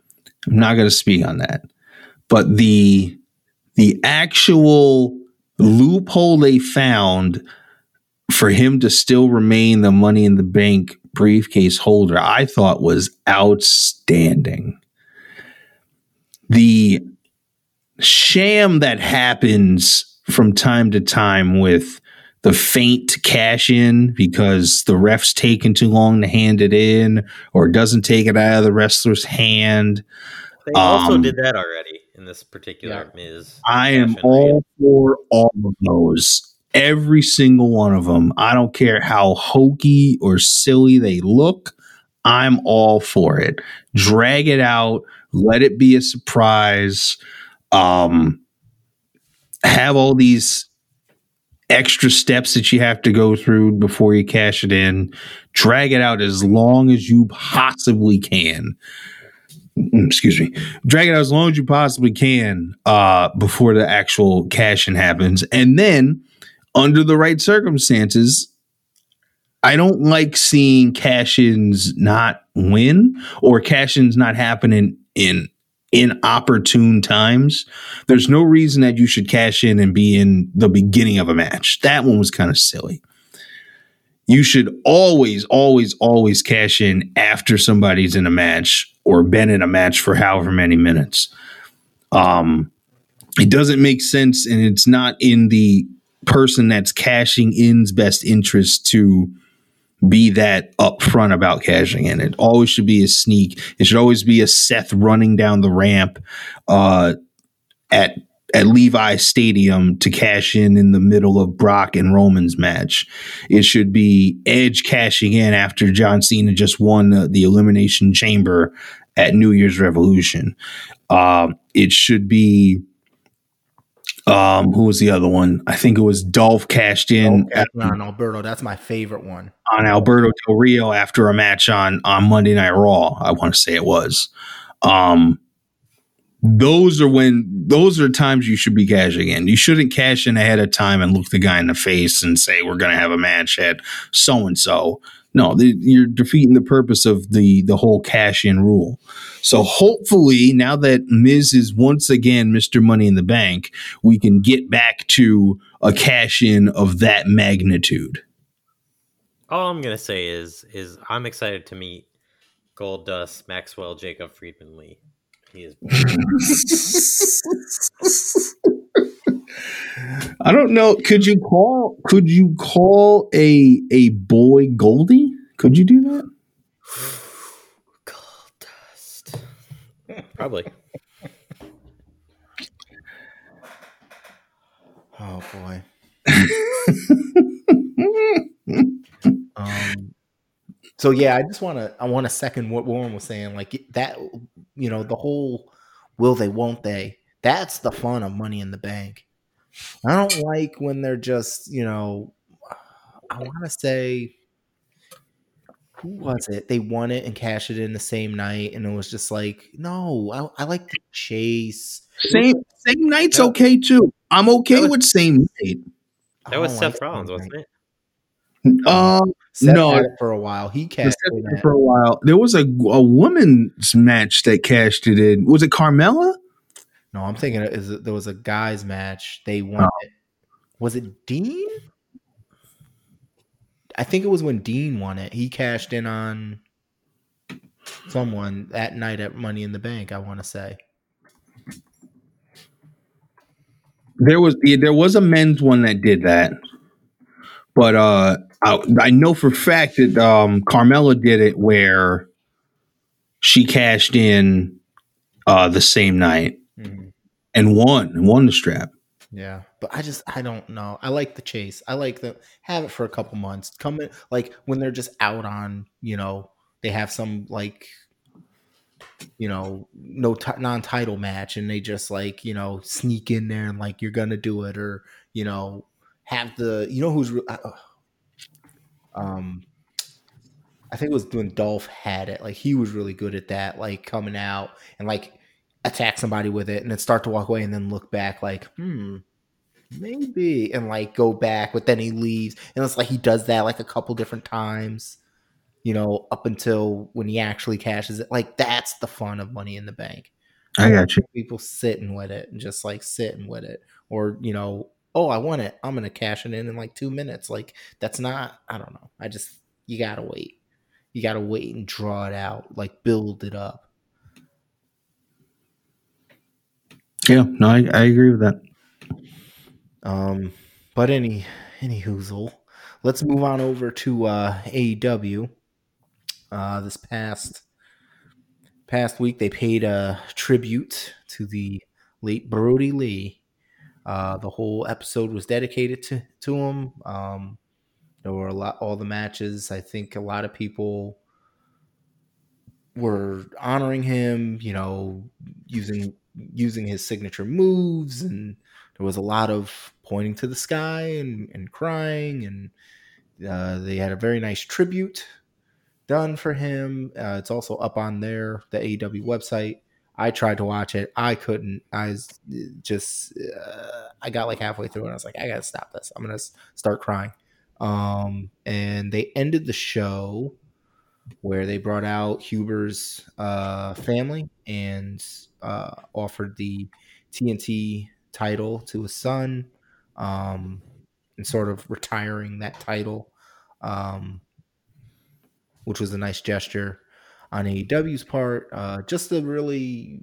I'm not going to speak on that. But the the actual loophole they found for him to still remain the money in the bank briefcase holder, I thought was outstanding. The sham that happens from time to time with the feint cash in because the ref's taking too long to hand it in or doesn't take it out of the wrestler's hand. They also Um, did that already in this particular Miz. I am fashion, all for all of those. Every single one of them. I don't care how hokey or silly they look. I'm all for it. Drag it out. Let it be a surprise. Um, have all these extra steps that you have to go through before you cash it in. Drag it out as long as you possibly can. Mm, Excuse me. Drag it out as long as you possibly can uh, before the actual cashing happens. And then, under the right circumstances, I don't like seeing cash ins not win or cash ins not happening in inopportune times. There's no reason that you should cash in and be in the beginning of a match. That one was kind of silly. You should always, always, always cash in after somebody's in a match or been in a match for however many minutes. Um, it doesn't make sense, and it's not in the person that's cashing in's best interest to be that upfront about cashing in. It always should be a sneak. It should always be a Seth running down the ramp uh, at at Levi Stadium to cash in in the middle of Brock and Roman's match. It should be Edge cashing in after John Cena just won the, the Elimination Chamber at New Year's Revolution. Um, it should be. Um, who was the other one? I think it was Dolph cashed in Okay, on Alberto, that's my favorite one. on Alberto Del Rio after a match on on Monday Night Raw. I want to say it was. Um, those are when those are times you should be cashing in. You shouldn't cash in ahead of time and look the guy in the face and say we're going to have a match at so and so. No, the, you're defeating the purpose of the the whole cash in rule. So hopefully, now that Miz is once again Mr. Money in the Bank, we can get back to a cash in of that magnitude. All I'm gonna say is is I'm excited to meet Gold Dust Maxwell Jacob Friedman Lee. He is I don't know. Could you call? Could you call a a boy Goldie? Could you do that? Gold Dust. Probably. Oh boy. um, so yeah, I just want to I want to second what Warren was saying. Like that, you know, the whole will they, won't they? That's the fun of Money in the Bank. I don't like when they're just, you know, I want to say, who was it? They won it and cashed it in the same night, and it was just like, no, I, I like the chase. Same same night's Yeah. okay too. I'm okay was- with same night. That was Seth like Rollins, wasn't it? Um, Seth No. had it for a while. He cashed except in for a while, there was a a woman's match that cashed it in. Was it Carmella? No, I'm thinking it is there was a guys match. They won it. Was it Dean? I think it was when Dean won it. He cashed in on someone that night at Money in the Bank. I want to say. There was yeah, there was a men's one that did that, but uh, I, I know for fact that um, Carmella did it where she cashed in uh, the same night and won and won the strap. Yeah, but I just I don't know. I like the chase. I like the have it for a couple months. Come in like when they're just out on you know they have some like you know no ti non-title match and they just like you know sneak in there and like you're gonna do it or you know have the you know who's re- uh, um I think it was when Dolph had it like he was really good at that like coming out and like attack somebody with it and then start to walk away and then look back like hmm maybe and like go back but then he leaves. And it's like he does that like a couple different times you know up until when he actually cashes it. Like that's the fun of money in the bank. I got you. people sitting with it and just like sitting with it. Or you know oh i want it. I'm gonna cash it in in like two minutes. Like that's not i don't know. I just you gotta wait. You gotta wait and draw it out. Like build it up Yeah, no, I, I agree with that. Um, but any any hoozle, let's move on over to uh, AEW. Uh, this past past week, they paid a tribute to the late Brodie Lee. Uh, the whole episode was dedicated to to him. Um, there were a lot, all the matches. I think a lot of people were honoring him. You know, using using his signature moves and there was a lot of pointing to the sky and, and crying and uh, they had a very nice tribute done for him. Uh, it's also up on there the aew website. I tried to watch it. I couldn't. I just uh, i got like halfway through and i was like i gotta stop this. I'm gonna start crying. Um, and they ended the show where they brought out huber's uh, family and uh, offered the tnt title to his son um, and sort of retiring that title, um, which was a nice gesture on AEW's part. Uh, just a really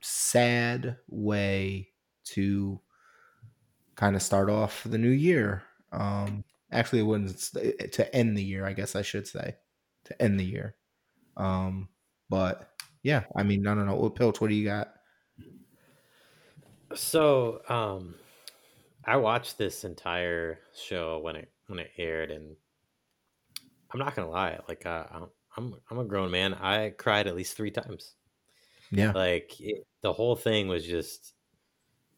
sad way to kind of start off the new year. Um, Actually, it wasn't to end the year. I guess I should say to end the year. Um, but yeah, I mean, no, no, no. What Pilch? What do you got? So, um, I watched this entire show when it when it aired, and I'm not gonna lie, like uh, I'm I'm a grown man. I cried at least three times. Yeah, Like it, the whole thing was just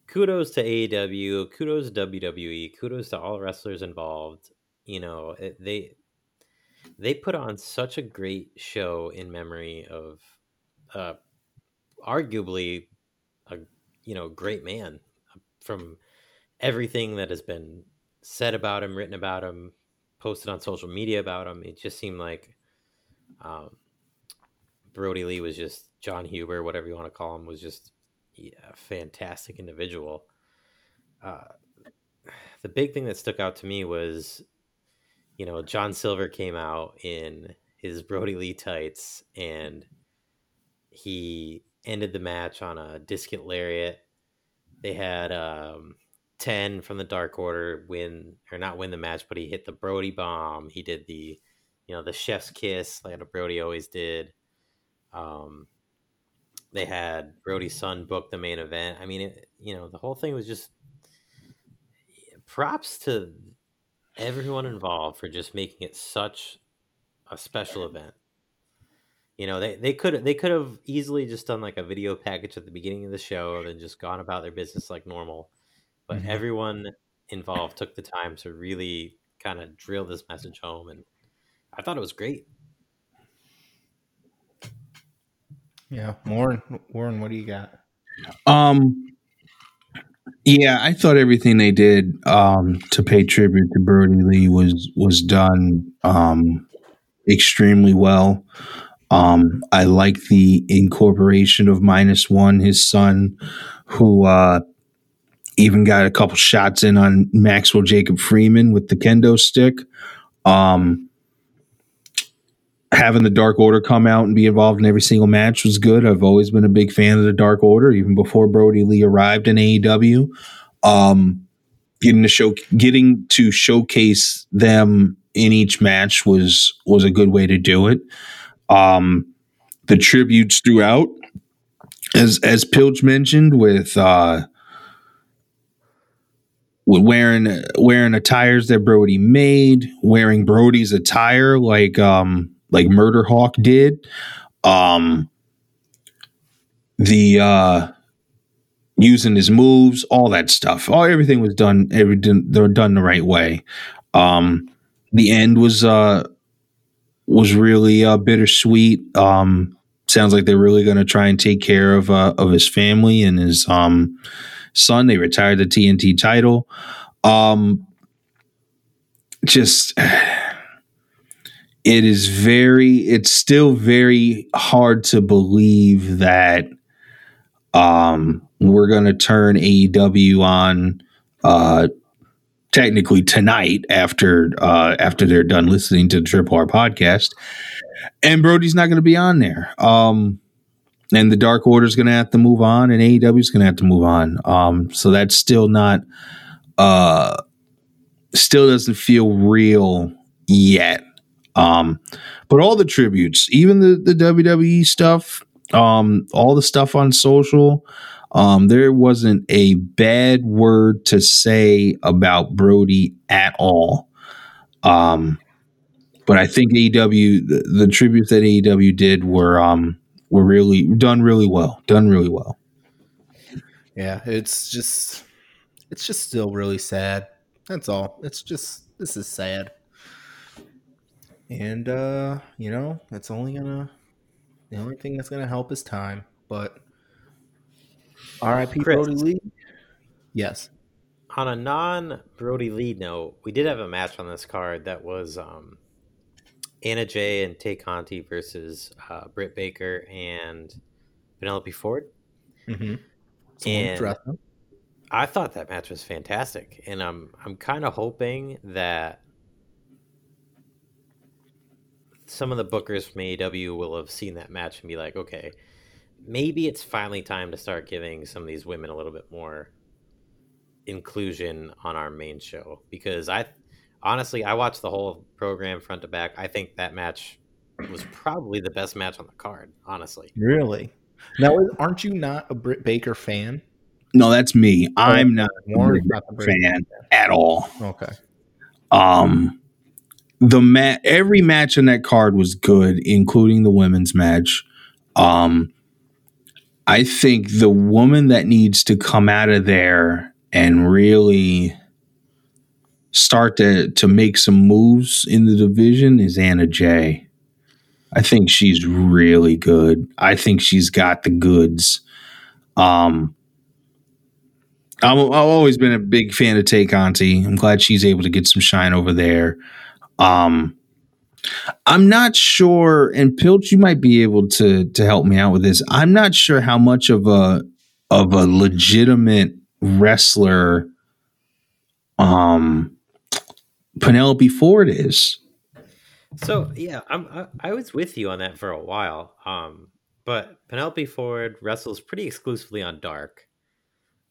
kudos to AEW, kudos to WWE, kudos to all wrestlers involved. You know, it, they they put on such a great show in memory of uh, arguably a you know great man from everything that has been said about him, written about him, posted on social media about him. It just seemed like um, Brodie Lee was just Jon Huber, whatever you want to call him, was just yeah, a fantastic individual. Uh, the big thing that stuck out to me was, you know, John Silver came out in his Brodie Lee tights and he ended the match on a discus lariat. They had um, 10 from the Dark Order win, or not win the match, but he hit the Brodie bomb. He did the, you know, the chef's kiss, like Brodie always did. Um, they had Brodie's son book the main event. I mean, it, you know, the whole thing was just props to everyone involved for just making it such a special event. You know, they, they could they could have easily just done like a video package at the beginning of the show and then just gone about their business like normal. But Mhm. everyone involved took the time to really kind of drill this message home and I thought it was great. yeah. Warren, Warren, what do you got? Um, yeah, I thought everything they did um, to pay tribute to Brodie Lee was was done um, extremely well. Um, I like the incorporation of minus one, his son, who uh, even got a couple shots in on Maxwell Jacob Friedman with the kendo stick. Um, having the Dark Order come out and be involved in every single match was good. I've always been a big fan of the Dark Order, even before Brodie Lee arrived in AEW. Um, getting to show, getting to showcase them in each match was was a good way to do it. Um, the tributes throughout, as as Pilch mentioned, with uh, with wearing wearing attires that Brodie made, wearing Brodie's attire like um like Murder Hawk did. Um the uh using his moves, all that stuff. All everything was done everything they were done the right way. Um the end was uh was really uh bittersweet. Um sounds like they're really going to try and take care of uh, of his family and his um son. They retired the TNT title. Um, just it is very. It's still very hard to believe that um we're going to turn AEW on uh technically tonight after uh after they're done listening to the Triple R podcast and Brodie's not going to be on there. Um and the Dark Order is going to have to move on, and AEW is going to have to move on. Um, so that's still not, uh, still doesn't feel real yet. Um, but all the tributes, even the the WWE stuff, um, all the stuff on social, um, there wasn't a bad word to say about Brodie at all. Um, but I think AEW, the, the tributes that AEW did were um were really done really well, done really well. Yeah, it's just it's just still really sad. That's all. It's just this is sad. And uh, you know, it's only gonna the only thing that's gonna help is time. But R.I.P. Brodie Lee. Yes. On a non Brodie Lee note, we did have a match on this card that was um, Anna Jay and Tay Conti versus uh, Britt Baker and Penelope Ford. Mm-hmm. And I thought that match was fantastic, and I'm I'm kind of hoping that some of the bookers from AEW will have seen that match and be like, okay, maybe it's finally time to start giving some of these women a little bit more inclusion on our main show because I honestly, I watched the whole program front to back. I think that match was probably the best match on the card. Honestly, Really? Now, aren't you not a Britt Baker fan? No, that's me. I'm not a Warren's Britt not the Britt fan at all. Okay. Um, the ma- every match on that card was good, including the women's match. Um, I think the woman that needs to come out of there and really start to to make some moves in the division is Anna Jay. I think she's really good. I think she's got the goods. Um, I'm, I've always been a big fan of Tay Conti. I'm glad she's able to get some shine over there. Um, I'm not sure, and Pilch, you might be able to to help me out with this. I'm not sure how much of a of a legitimate wrestler um Penelope Ford is. So yeah, I'm, I I was with you on that for a while. Um, but Penelope Ford wrestles pretty exclusively on Dark,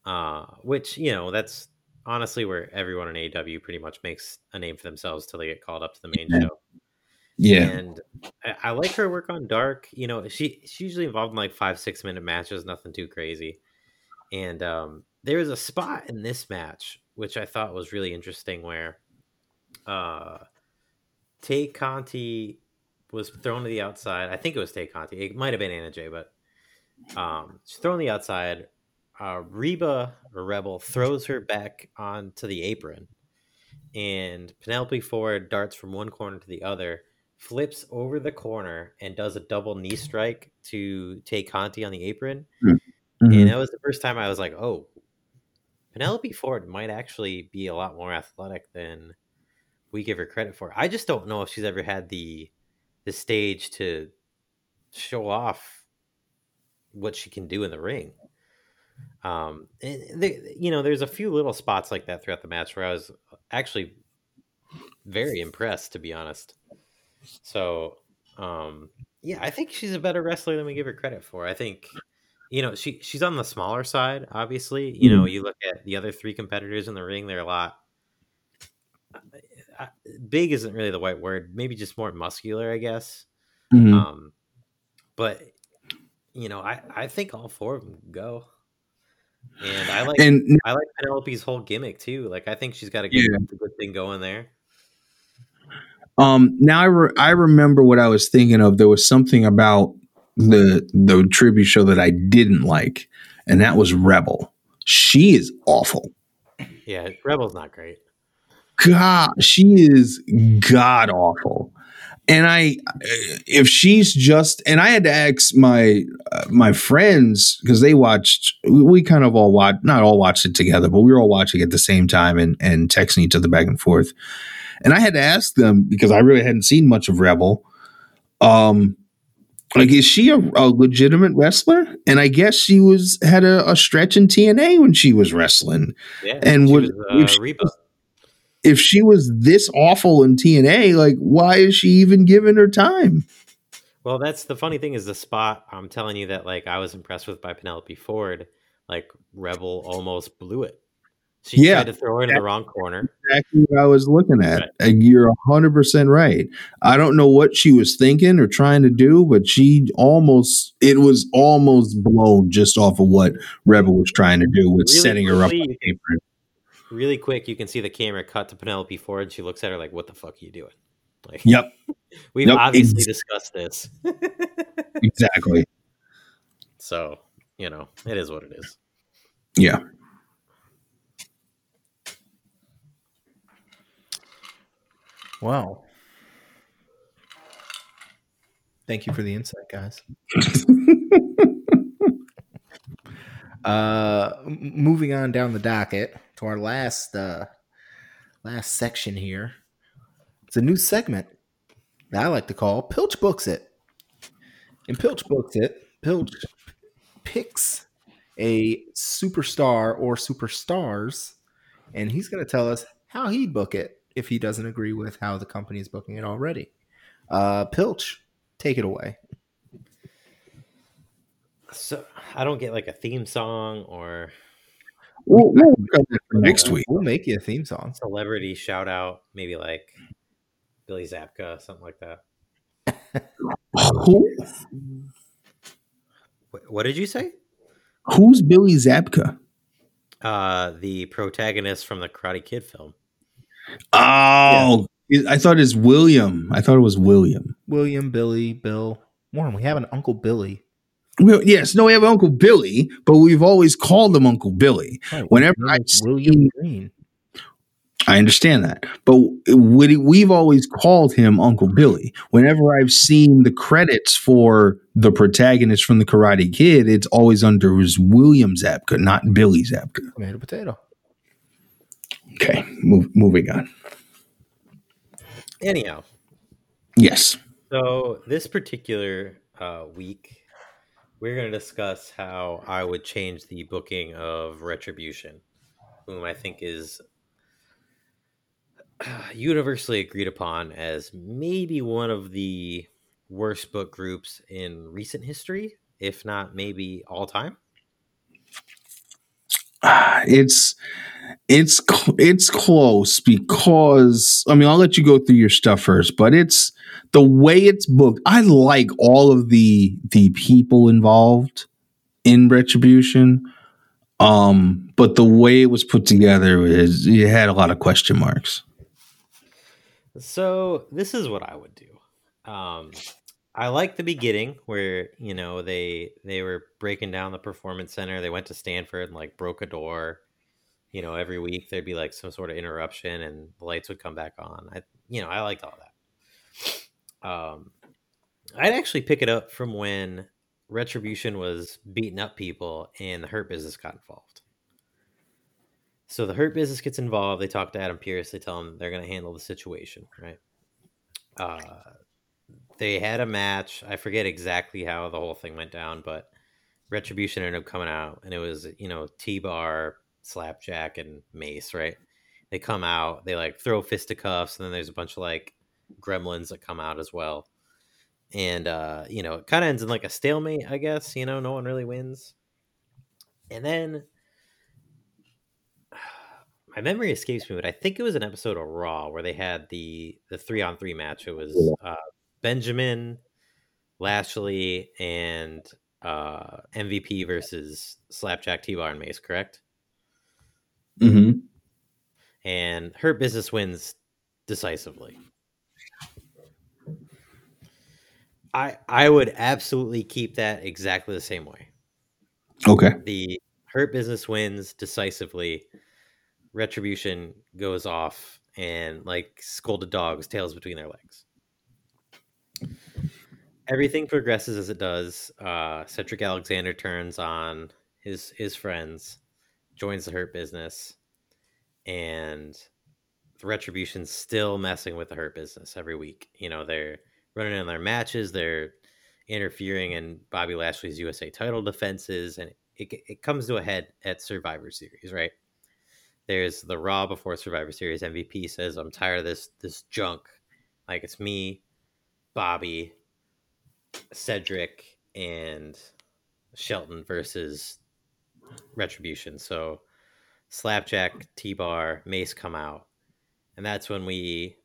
uh, which you know that's honestly where everyone in AW pretty much makes a name for themselves till they get called up to the main Yeah. show. Yeah. And I, I like her work on Dark. You know, she she's usually involved in like five six minute matches, nothing too crazy. And um, there was a spot in this match which I thought was really interesting where uh, Tay Conti was thrown to the outside. I think it was Tay Conti. It might have been Anna Jay, but um, she's thrown to the outside. Uh, Reba or Rebel throws her back onto the apron, and Penelope Ford darts from one corner to the other, flips over the corner, and does a double knee strike to Tay Conti on the apron. Mhm. And that was the first time I was like, oh, Penelope Ford might actually be a lot more athletic than we give her credit for. I just don't know if she's ever had the the stage to show off what she can do in the ring. Um, and the, you know, there's a few little spots like that throughout the match where I was actually very impressed, to be honest. So, um, yeah, I think she's a better wrestler than we give her credit for. I think, you know, she she's on the smaller side. Obviously, you know, you look at the other three competitors in the ring; they're a lot. uh, Big isn't really the right word. Maybe just more muscular, I guess. Mhm. Um, but you know, I I think all four of them go. And I like and I like Penelope's whole gimmick too. Like I think she's got a good, Yeah. a good thing going there. Um, now I re- I remember what I was thinking of. There was something about the the tribute show that I didn't like, and that was Rebel. She is awful. Yeah, Rebel's not great. God, she is god awful. And I, if she's just, and I had to ask my uh, my friends because they watched. We kind of all watched, not all watched it together, but we were all watching at the same time and and texting each other back and forth. And I had to ask them because I really hadn't seen much of Rebel. Um, like, is she a, a legitimate wrestler? And I guess she was had a, a stretch in TNA when she was wrestling. Yeah, And would- was, uh, if she Reba. if she was this awful in TNA, like why is she even giving her time? Well, that's the funny thing is the spot I'm telling you that like I was impressed with by Penelope Ford. Like Rebel almost blew it. She Yeah. tried to throw her into the wrong corner. Exactly what I was looking at. Like, you're hundred percent right. I don't know what she was thinking or trying to do, but she almost it was almost blown just off of what Rebel was trying to do with Really setting her up on apron. Really quick, you can see the camera cut to Penelope Ford. She looks at her like, "What the fuck are you doing?" Like, Yep, we've Yep, obviously discussed this. exactly. so you know, it is what it is. Yeah. Wow. Thank you for the insight, guys. uh, moving on down the docket to our last uh, last section here. It's a new segment that I like to call Pilch Books It. And Pilch Books It, Pilch picks a superstar or superstars, and he's going to tell us how he'd book it if he doesn't agree with how the company is booking it already. Uh, Pilch, take it away. So I don't get like a theme song or We'll, we'll work on that for next week. We'll make you a theme song. Celebrity shout out, maybe like Billy Zabka, something like that. Who, What did you say? who's Billy Zabka? Uh, the protagonist from the Karate Kid film. Oh, I thought it's William. I thought it was William. William, Billy, Bill. Warren, we have an Uncle Billy. Well, yes, no, we have Uncle Billy, but we've always called him Uncle Billy. Right, Whenever I've William Green. I understand that, but we- we've always called him Uncle Billy. Whenever I've seen the credits for the protagonist from the Karate Kid, it's always under his William Zabka, not Billy Zabka. Tomato, potato. Okay, move, moving on. Anyhow, Yes. so this particular uh, week, we're going to discuss how I would change the booking of Retribution, whom I think is uh, universally agreed upon as maybe one of the worst book groups in recent history, if not maybe all time. Ah, it's it's it's close because I mean I'll let you go through your stuff first, but it's the way it's booked. I like all of the the people involved in Retribution, um, but the way it was put together is it had a lot of question marks. So this is what I would do. Um, I like the beginning where you know they they were breaking down the performance center. They went to Stamford and like broke a door. You know, every week there'd be like some sort of interruption and the lights would come back on. I you know I liked all that. Um, I'd actually pick it up from when Retribution was beating up people and the Hurt Business got involved. So the Hurt Business gets involved. They talk to Adam Pearce. They tell him they're going to handle the situation, right? Uh, they had a match. I forget exactly how the whole thing went down, but Retribution ended up coming out, and it was you know T Bar, Slapjack, and Mace, right? They come out, they like throw fisticuffs, and then there's a bunch of like gremlins that come out as well. And uh, you know, it kind of ends in like a stalemate, I guess. You know, no one really wins. And then my memory escapes me, but I think it was an episode of Raw where they had the the three on three match. It was uh, Benjamin, Lashley, and uh, MVP versus Slapjack, T Bar, and Mace. Correct? Mm-hmm. And Hurt Business wins decisively. I I would absolutely keep that exactly the same way. Okay. the hurt business wins decisively retribution goes off and like scolded dogs tails between their legs everything progresses as it does uh cedric alexander turns on his his friends joins the hurt business and the retribution's still messing with the hurt business every week you know they're running in their matches they're interfering in Bobby Lashley's USA title defenses, and it, it comes to a head at Survivor Series, right? There's the Raw before Survivor Series. MVP says, "I'm tired of this this junk. Like it's me, Bobby, Cedric, and Shelton versus Retribution." So Slapjack, T Bar, Mace come out, and that's when we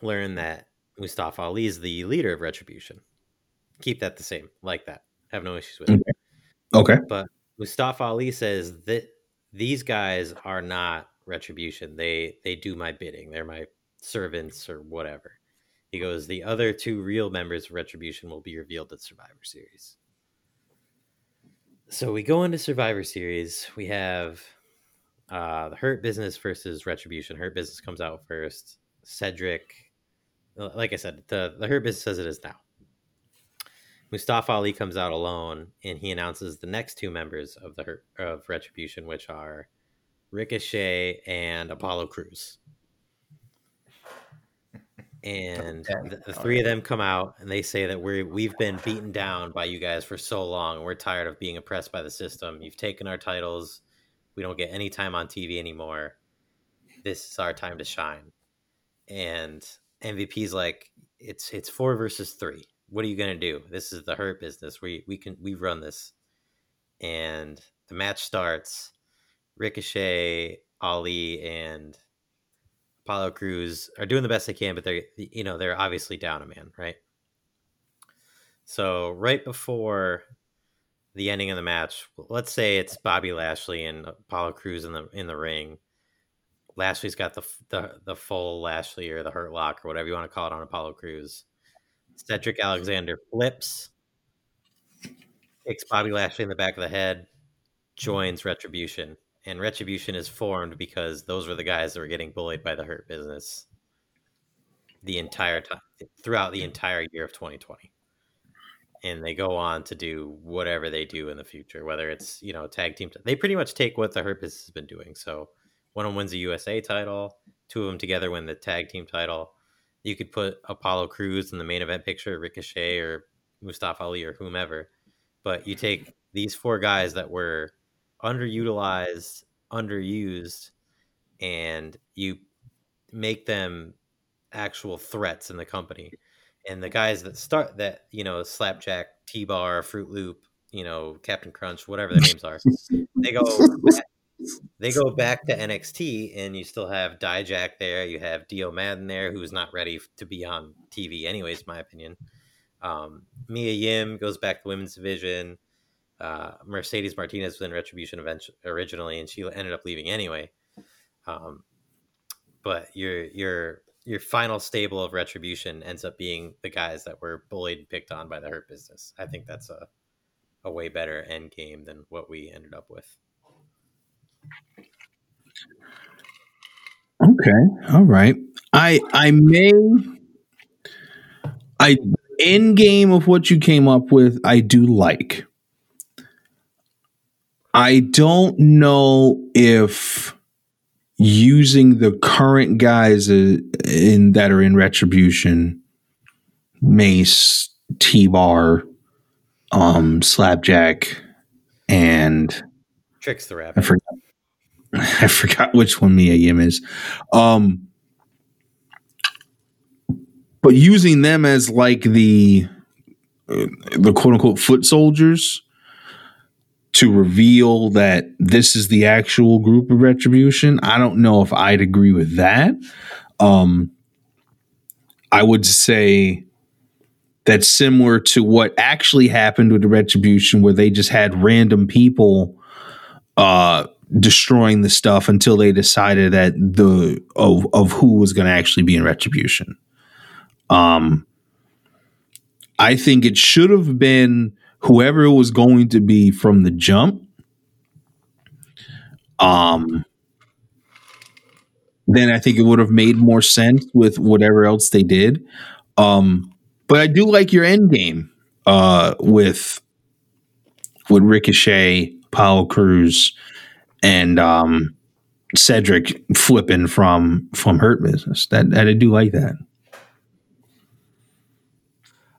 learn that Mustafa Ali is the leader of Retribution keep that the same, like that. Have no issues with it. Okay. But Mustafa Ali says that these guys are not retribution. They they do my bidding. They're my servants or whatever. He goes, the other two real members of Retribution will be revealed at Survivor Series. So we go into Survivor Series. We have uh, the Hurt Business versus Retribution. Hurt Business comes out first. Cedric, like I said, the, the Hurt Business says it is now. Mustafa Ali comes out alone and he announces the next two members of the Hurt- of Retribution, which are Ricochet and Apollo Crews. And Okay. the, the oh, three of them come out and they say that we we've been beaten down by you guys for so long. and We're tired of being oppressed by the system. You've taken our titles. We don't get any time on TV anymore. This is our time to shine. And MVP's like, it's it's four versus three. What are you gonna do? This is the hurt business. We we can we run this. And the match starts. Ricochet, Ali, and Apollo Crews are doing the best they can, but they're you know they're obviously down a man, right? So right before the ending of the match, let's say it's Bobby Lashley and Apollo Crews in the in the ring. Lashley's got the the, the full Lashley or the Hurt Lock or whatever you want to call it on Apollo Crews. Cedric Alexander flips, kicks Bobby Lashley in the back of the head, joins Retribution, and Retribution is formed because those were the guys that were getting bullied by the Hurt Business the entire time throughout the entire year of 2020 and they go on to do whatever they do in the future, whether it's you know tag team. They pretty much take what the Hurt Business has been doing. So one of them wins the USA title, two of them together win the tag team title. You could put Apollo Crews in the main event picture, Ricochet or Mustafa Ali or whomever, but you take these four guys that were underutilized, underused, and you make them actual threats in the company. And the guys that start that you know slapjack t-bar fruit loop you know captain crunch whatever their names are they go back, they go back to nxt and you still have dijak there you have dio maddin there who's not ready to be on tv anyways my opinion. Um, mia yim goes back to women's division uh, mercedes martinez was in retribution eventually originally and she ended up leaving anyway um, but you're you're your final stable of retribution ends up being the guys that were bullied and picked on by the hurt business. I think that's a a way better end game than what we ended up with. Okay. All right. I I may I end game of what you came up with I do like. I don't know if using the current guys uh, in that are in retribution mace t-bar um slapjack and tricks the rabbit. I forgot i forgot which one mia yim is. Um but using them as like the uh, the quote unquote foot soldiers to reveal that this is the actual group of retribution i don't know if i'd agree with that. Um i would say that's similar to what actually happened with the retribution where they just had random people uh destroying the stuff until they decided that the of of who was going to actually be in retribution. Um i think it should have been whoever it was going to be from the jump, um, then I think it would have made more sense with whatever else they did. Um, but I do like your end game uh, with with Ricochet, Apollo Crews, and um, Cedric flipping from from Hurt Business. That, that I do like that.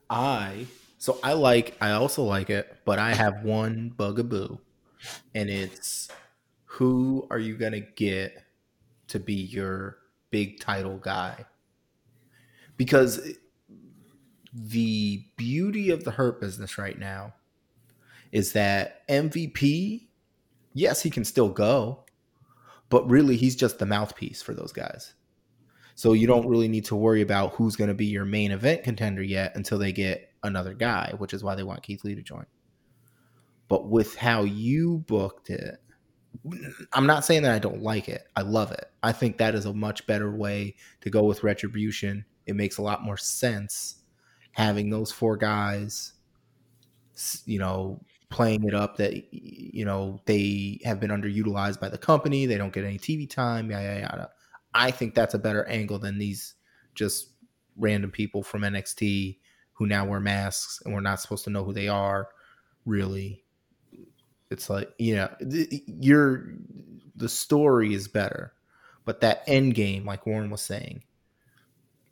I so I like I also like it, but I have one bugaboo, and it's who are you gonna get to be your big title guy? Because the beauty of the hurt business right now is that MVP, yes, he can still go, but really he's just the mouthpiece for those guys. So you don't really need to worry about who's going to be your main event contender yet until they get another guy, which is why they want Keith Lee to join. But with how you booked it, I'm not saying that I don't like it. I love it. I think that is a much better way to go with retribution. It makes a lot more sense having those four guys, you know, playing it up that you know they have been underutilized by the company. They don't get any TV time. Yada yada. yada. I think that's a better angle than these just random people from NXT who now wear masks and we're not supposed to know who they are. Really, it's like you know, you're the story is better, but that end game, like Warren was saying,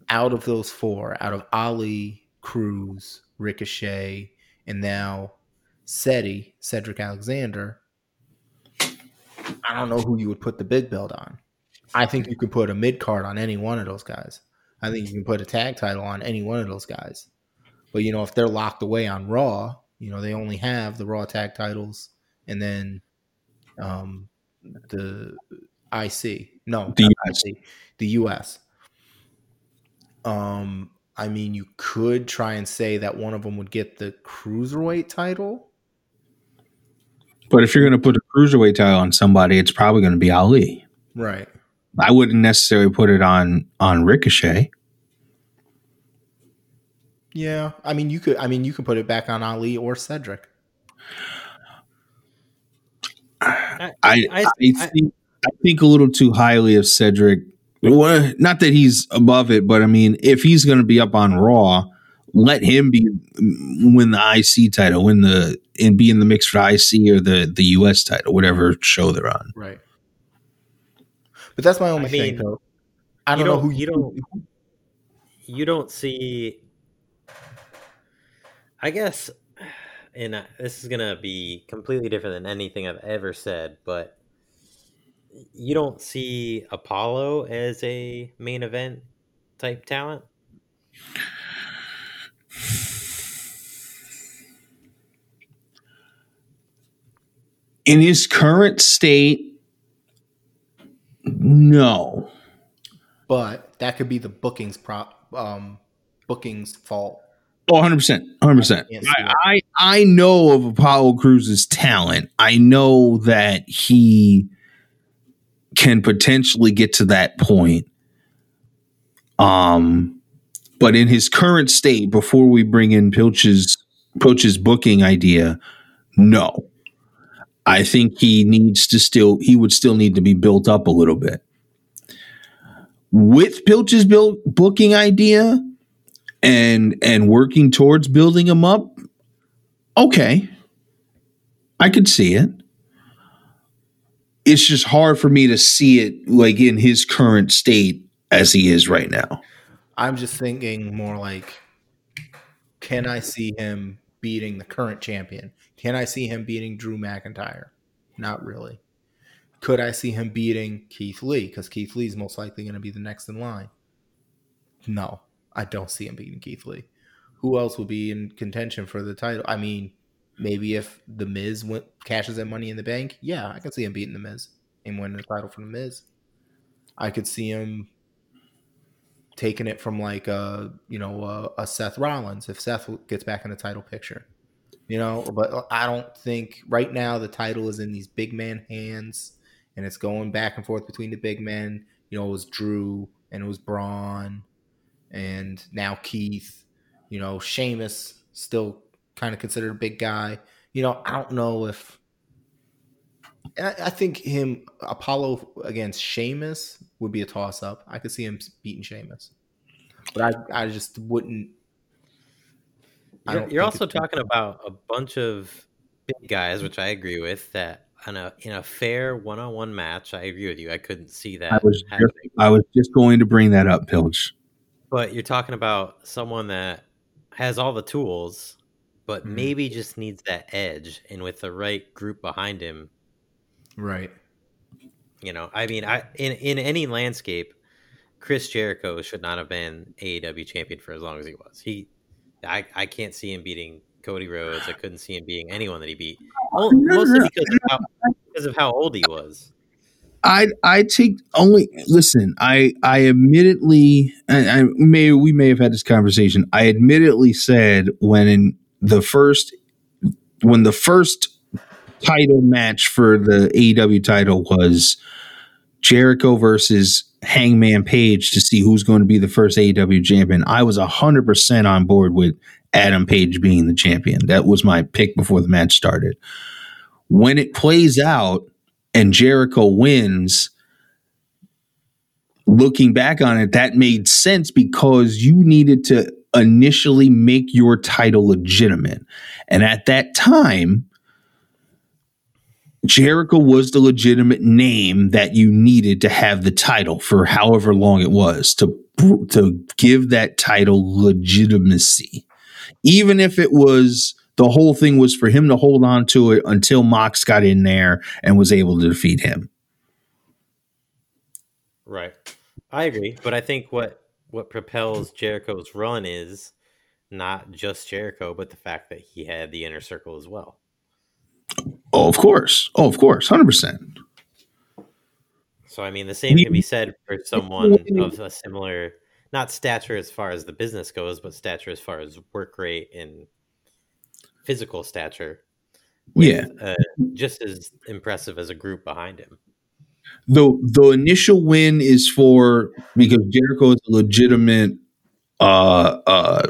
out of those four, out of Ali, Crews, Ricochet, and now Seti, Cedric Alexander, I don't know who you would put the big belt on. I think you could put a mid card on any one of those guys. I think you can put a tag title on any one of those guys. But you know, if they're locked away on Raw, you know, they only have the Raw tag titles and then um the IC. No, The US. IC, the US. Um, I mean, you could try and say that one of them would get the cruiserweight title. But if you're going to put a cruiserweight title on somebody, it's probably going to be Ali. Right. I wouldn't necessarily put it on on Ricochet. Yeah. I mean, you could. I mean, you could put it back on Ali or Cedric. I, I I- I, think I think a little too highly of Cedric. Well, not that he's above it, but I mean, if he's going to be up on Raw, let him be mm, win the IC title, win the and be in the mix for IC or the the US title, whatever show they're on. Right. But that's my only I thing, though. I don't know don't- who you don't- you don't see i guess and I- this is gonna be completely different than anything i've ever said but you don't see apollo as a main event type talent In his current state, no. But that could be the bookings prop um bookings fault. Oh, 100%. 100%. can't I. I, I know of Apollo Crews's talent. I know that he can potentially get to that point. Um, but in his current state, before we bring in Pilch's Pilch's booking idea, no. I think he needs to still he would still need to be built up a little bit. With Pilch's build, booking idea, and and working towards building him up okay i could see it it's just hard for me to see it like in his current state as he is right now I'm just thinking more like can I see him beating the current champion? Can I see him beating Drew McIntyre? Not really. Could I see him beating Keith Lee? Because Keith Lee is most likely going to be the next in line. No, I don't see him beating Keith Lee. Who else would be in contention for the title? I mean, maybe if the Miz went, cashes that Money in the Bank, yeah, I could see him beating the Miz and winning the title from the Miz. I could see him taking it from like a you know uh, a Seth Rollins if Seth gets back in the title picture, you know. But I don't think right now the title is in these big man hands, and it's going back and forth between the big men. You know, it was Drew and it was Braun, and now Keith. You know, Sheamus still kind of considered a big guy. You know, I don't know if. I, I think him Apollo against Sheamus would be a toss up. I could see him beating Sheamus, but I I just wouldn't. You're, you're also it's- talking about a bunch of big guys, which I agree with. That in a in a fair one on one match, I agree with you. I couldn't see that I was just, I was just going to bring that up pilch But you're talking about someone that has all the tools, but Mhm. maybe just needs that edge, and with the right group behind him, right. you know, I mean, I in in any landscape, Chris Jericho should not have been AEW champion for as long as he was. He, I, I can't see him beating Cody Rhodes. I couldn't see him beating anyone that he beat, Mo- mostly because of how because of how old he was. I I take only listen. I I admittedly, I, I may we may have had this conversation. I admittedly said when in the first when the first title match for the AEW title was Jericho versus Hangman Page to see who's going to be the first AEW champion. I was hundred percent on board with Adam Page being the champion. That was my pick before the match started. When it plays out and Jericho wins, looking back on it, that made sense because you needed to initially make your title legitimate. And at that time, Jericho was the legitimate name that you needed to have the title for however long it was to to give that title legitimacy. Even if it was the whole thing was for him to hold on to it until Mox got in there and was able to defeat him. Right. I agree, but I think what what propels Jericho's run is not just Jericho, but the fact that he had the inner circle as well. Oh, of course. Oh, of course. 100%. So I mean, the same can be said for someone of a similar, not stature as far as the business goes, but stature as far as work rate and physical stature. with, Yeah. uh, just as impressive as a group behind him. the the initial win is for because Jericho is a legitimate uh uh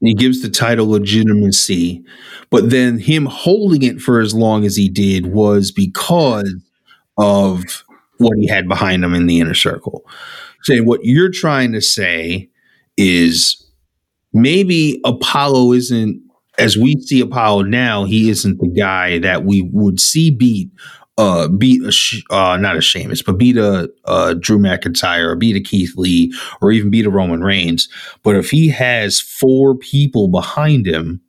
he gives the title legitimacy but then him holding it for as long as he did was because of what he had behind him in the inner circle say what you're trying to say is maybe apollo isn't as we see apollo now he isn't the guy that we would see beat uh beat a sh- uh not a Sheamus, but beat a Drew McIntyre or beat a Keith Lee or even beat a Roman Reigns. But if he has four people behind him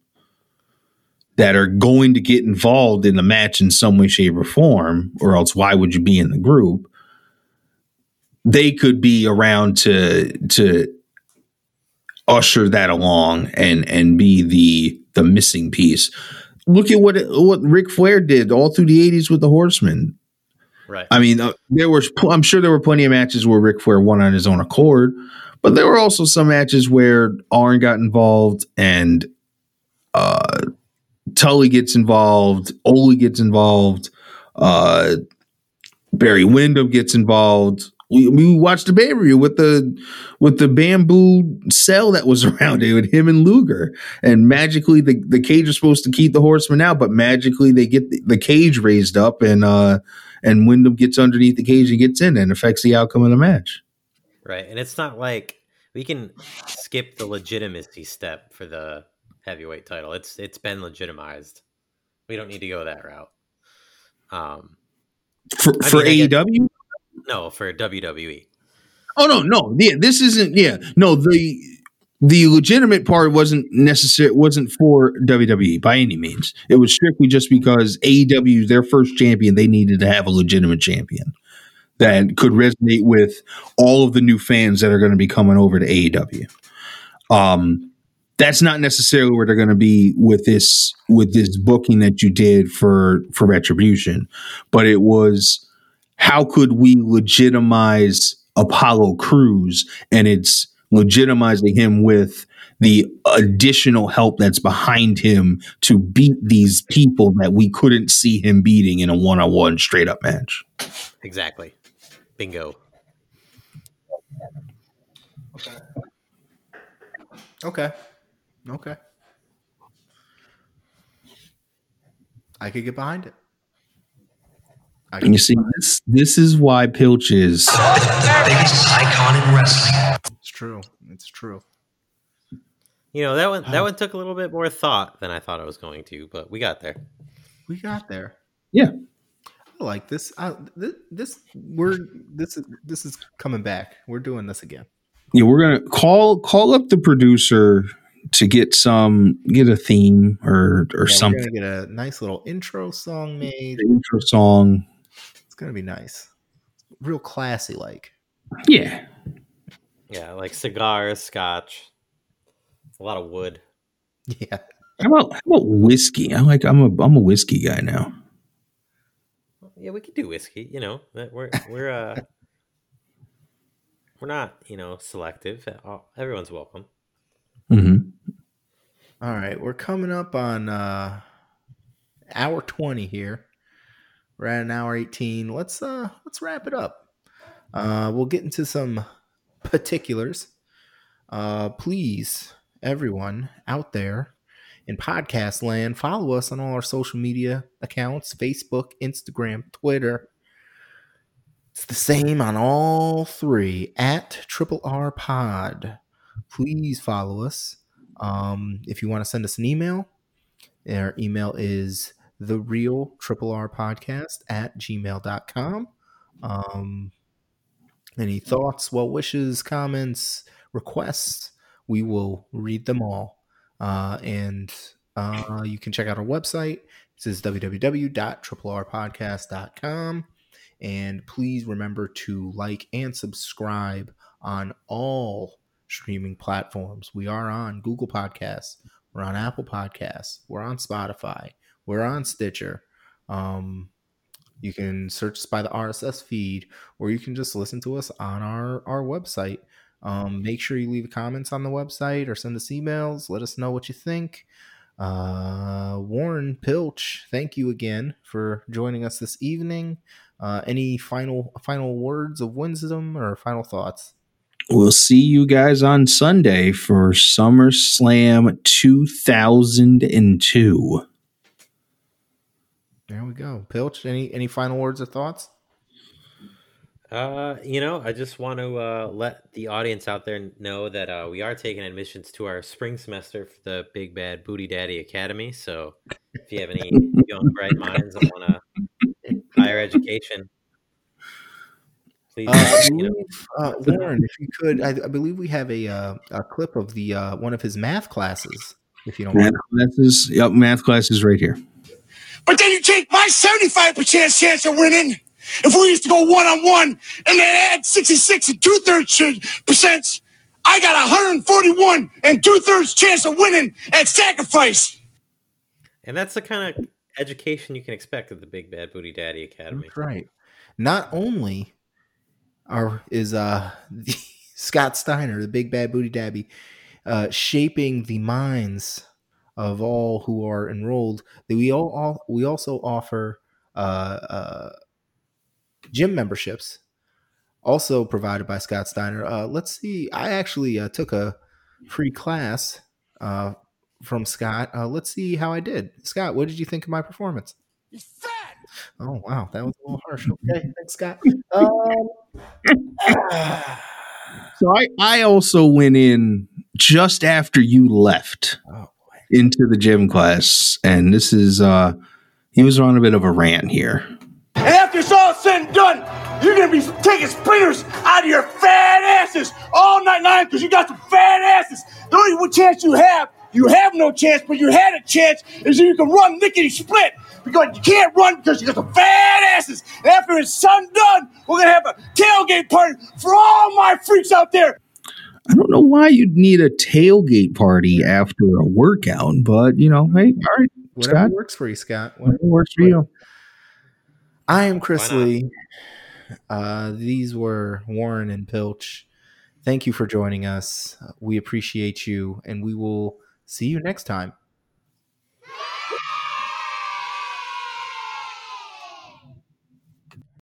that are going to get involved in the match in some way, shape, or form, or else why would you be in the group? They could be around to to usher that along and and be the the missing piece. Look at what what Ric Flair did all through the '80s with the Horsemen. Right. I mean, uh, there was pl- I'm sure there were plenty of matches where Ric Flair won on his own accord, but there were also some matches where Arn got involved and uh, Tully gets involved, Ole gets involved, uh, Barry Windham gets involved. We, we watched the Bay Review with the with the bamboo cell that was around it with him and Luger, and magically the, the cage is supposed to keep the horseman out, but magically they get the, the cage raised up and uh and Windham gets underneath the cage and gets in and affects the outcome of the match. Right. And it's not like we can skip the legitimacy step for the heavyweight title. It's it's been legitimized. We don't need to go that route. Um For I for mean, AEW? No, for WWE. Oh no, no, yeah, this isn't. Yeah, no, the the legitimate part wasn't necessary. wasn't for WWE by any means. It was strictly just because AEW, their first champion, they needed to have a legitimate champion that could resonate with all of the new fans that are going to be coming over to AEW. Um, that's not necessarily where they're going to be with this with this booking that you did for for Retribution, but it was how could we legitimize Apollo Crews and it's legitimizing him with the additional help that's behind him to beat these people that we couldn't see him beating in a one-on-one straight up match. Exactly. Bingo. Okay. Okay. Okay. I could get behind it. I And you see, this this is why Pilch is The biggest icon in wrestling. It's true. It's true. You know, that one that one took a little bit more thought than I thought it was going to, but we got there. We got there. Yeah. I like this. I, this. This we're this is this is coming back. We're doing this again. yeah, we're gonna call call up the producer to get some get a theme or or Yeah, something We're get a nice little intro song made. intro song. It's gonna be nice, real classy like. Yeah. Yeah, like cigars, scotch, a lot of wood. Yeah. How about how about whiskey? I like I'm a I'm a whiskey guy now. Yeah, we could do whiskey. You know, that we're we're uh we're not you know selective. All- Everyone's welcome. hmm All right, we're coming up on uh hour 20 here. We're at an hour 18. Let's uh let's wrap it up. Uh we'll get into some particulars. Uh please everyone out there in podcast land, follow us on all our social media accounts, Facebook, Instagram, Twitter. It's the same on all three at Triple R Pod. Please follow us. Um, if you want to send us an email, our email is the real triple R podcast at gmail.com. Um, any thoughts, well wishes, comments, requests, we will read them all. Uh, and uh, you can check out our website. This is www.triplerpodcast.com. And please remember to like and subscribe on all streaming platforms. We are on Google Podcasts, we're on Apple Podcasts, we're on Spotify, we're on Stitcher. Um, You can search us by the RSS feed, or you can just listen to us on our, our website. Um, make sure you leave comments on the website or send us emails. Let us know what you think. Uh, Warren Pilch, thank you again for joining us this evening. Uh, any final final words of wisdom or final thoughts? We'll see you guys on Sunday for SummerSlam 2002. There we go. Pilch, any any final words or thoughts? Uh, you know, I just want to uh, let the audience out there know that uh, we are taking admissions to our spring semester for the Big Bad Booty Daddy Academy. So, if you have any young bright minds that want to higher education, please. Uh, you know, uh, Lauren, if you could, I, I believe we have a uh, a clip of the uh, one of his math classes. If you don't Math mind. classes. Yep, math classes right here. But then you take my 75% chance of winning. If we used to go one on one and then add 66 and two thirds percent, I got 141 and two thirds chance of winning at sacrifice. and that's the kind of education you can expect at the Big Bad Booty Daddy Academy. That's right. Not only are is uh Scott Steiner, the big bad booty Daddy, uh, shaping the minds of all who are enrolled, that we all, all we also offer uh, uh, gym memberships, also provided by Scott Steiner. Uh, let's see. I actually uh, took a free class uh, from Scott. Uh, let's see how I did. Scott, what did you think of my performance? You fat. Oh wow, that was a little harsh. Okay, thanks, Scott. Um, So I, I also went in just after you left oh boy. Into the gym class, and this is uh he was on a bit of a rant here. And after it's all said and done, you're gonna be taking splinters out of your fat asses all night long because you got some fat asses. The only chance you have, you have no chance, but you had a chance, is you can run lickety split. Because you can't run because you got some fat asses. And after it's done, done, we're gonna have a tailgate party for all my freaks out there. I don't know why you'd need a tailgate party after a workout, but you know, hey, all right, Whatever Scott, works for you, Scott. whatever Whatever. works for you. I am Chris Lee. Uh, these were Warren and Pilch. Thank you for joining us. We appreciate you, and we will see you next time.